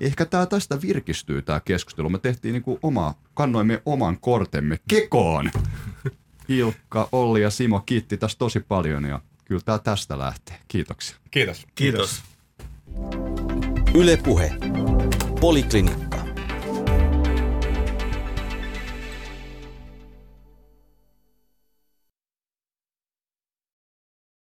ehkä tämä tästä virkistyy tämä keskustelu. Me tehtiin niinku oma, kannoimme oman kortemme kekoon. Ilkka, Olli ja Simo kiitti tästä tosi paljon ja kyllä tämä tästä lähtee. Kiitoksia. Kiitos. Kiitos. Yle Puhe. Poliklinikka.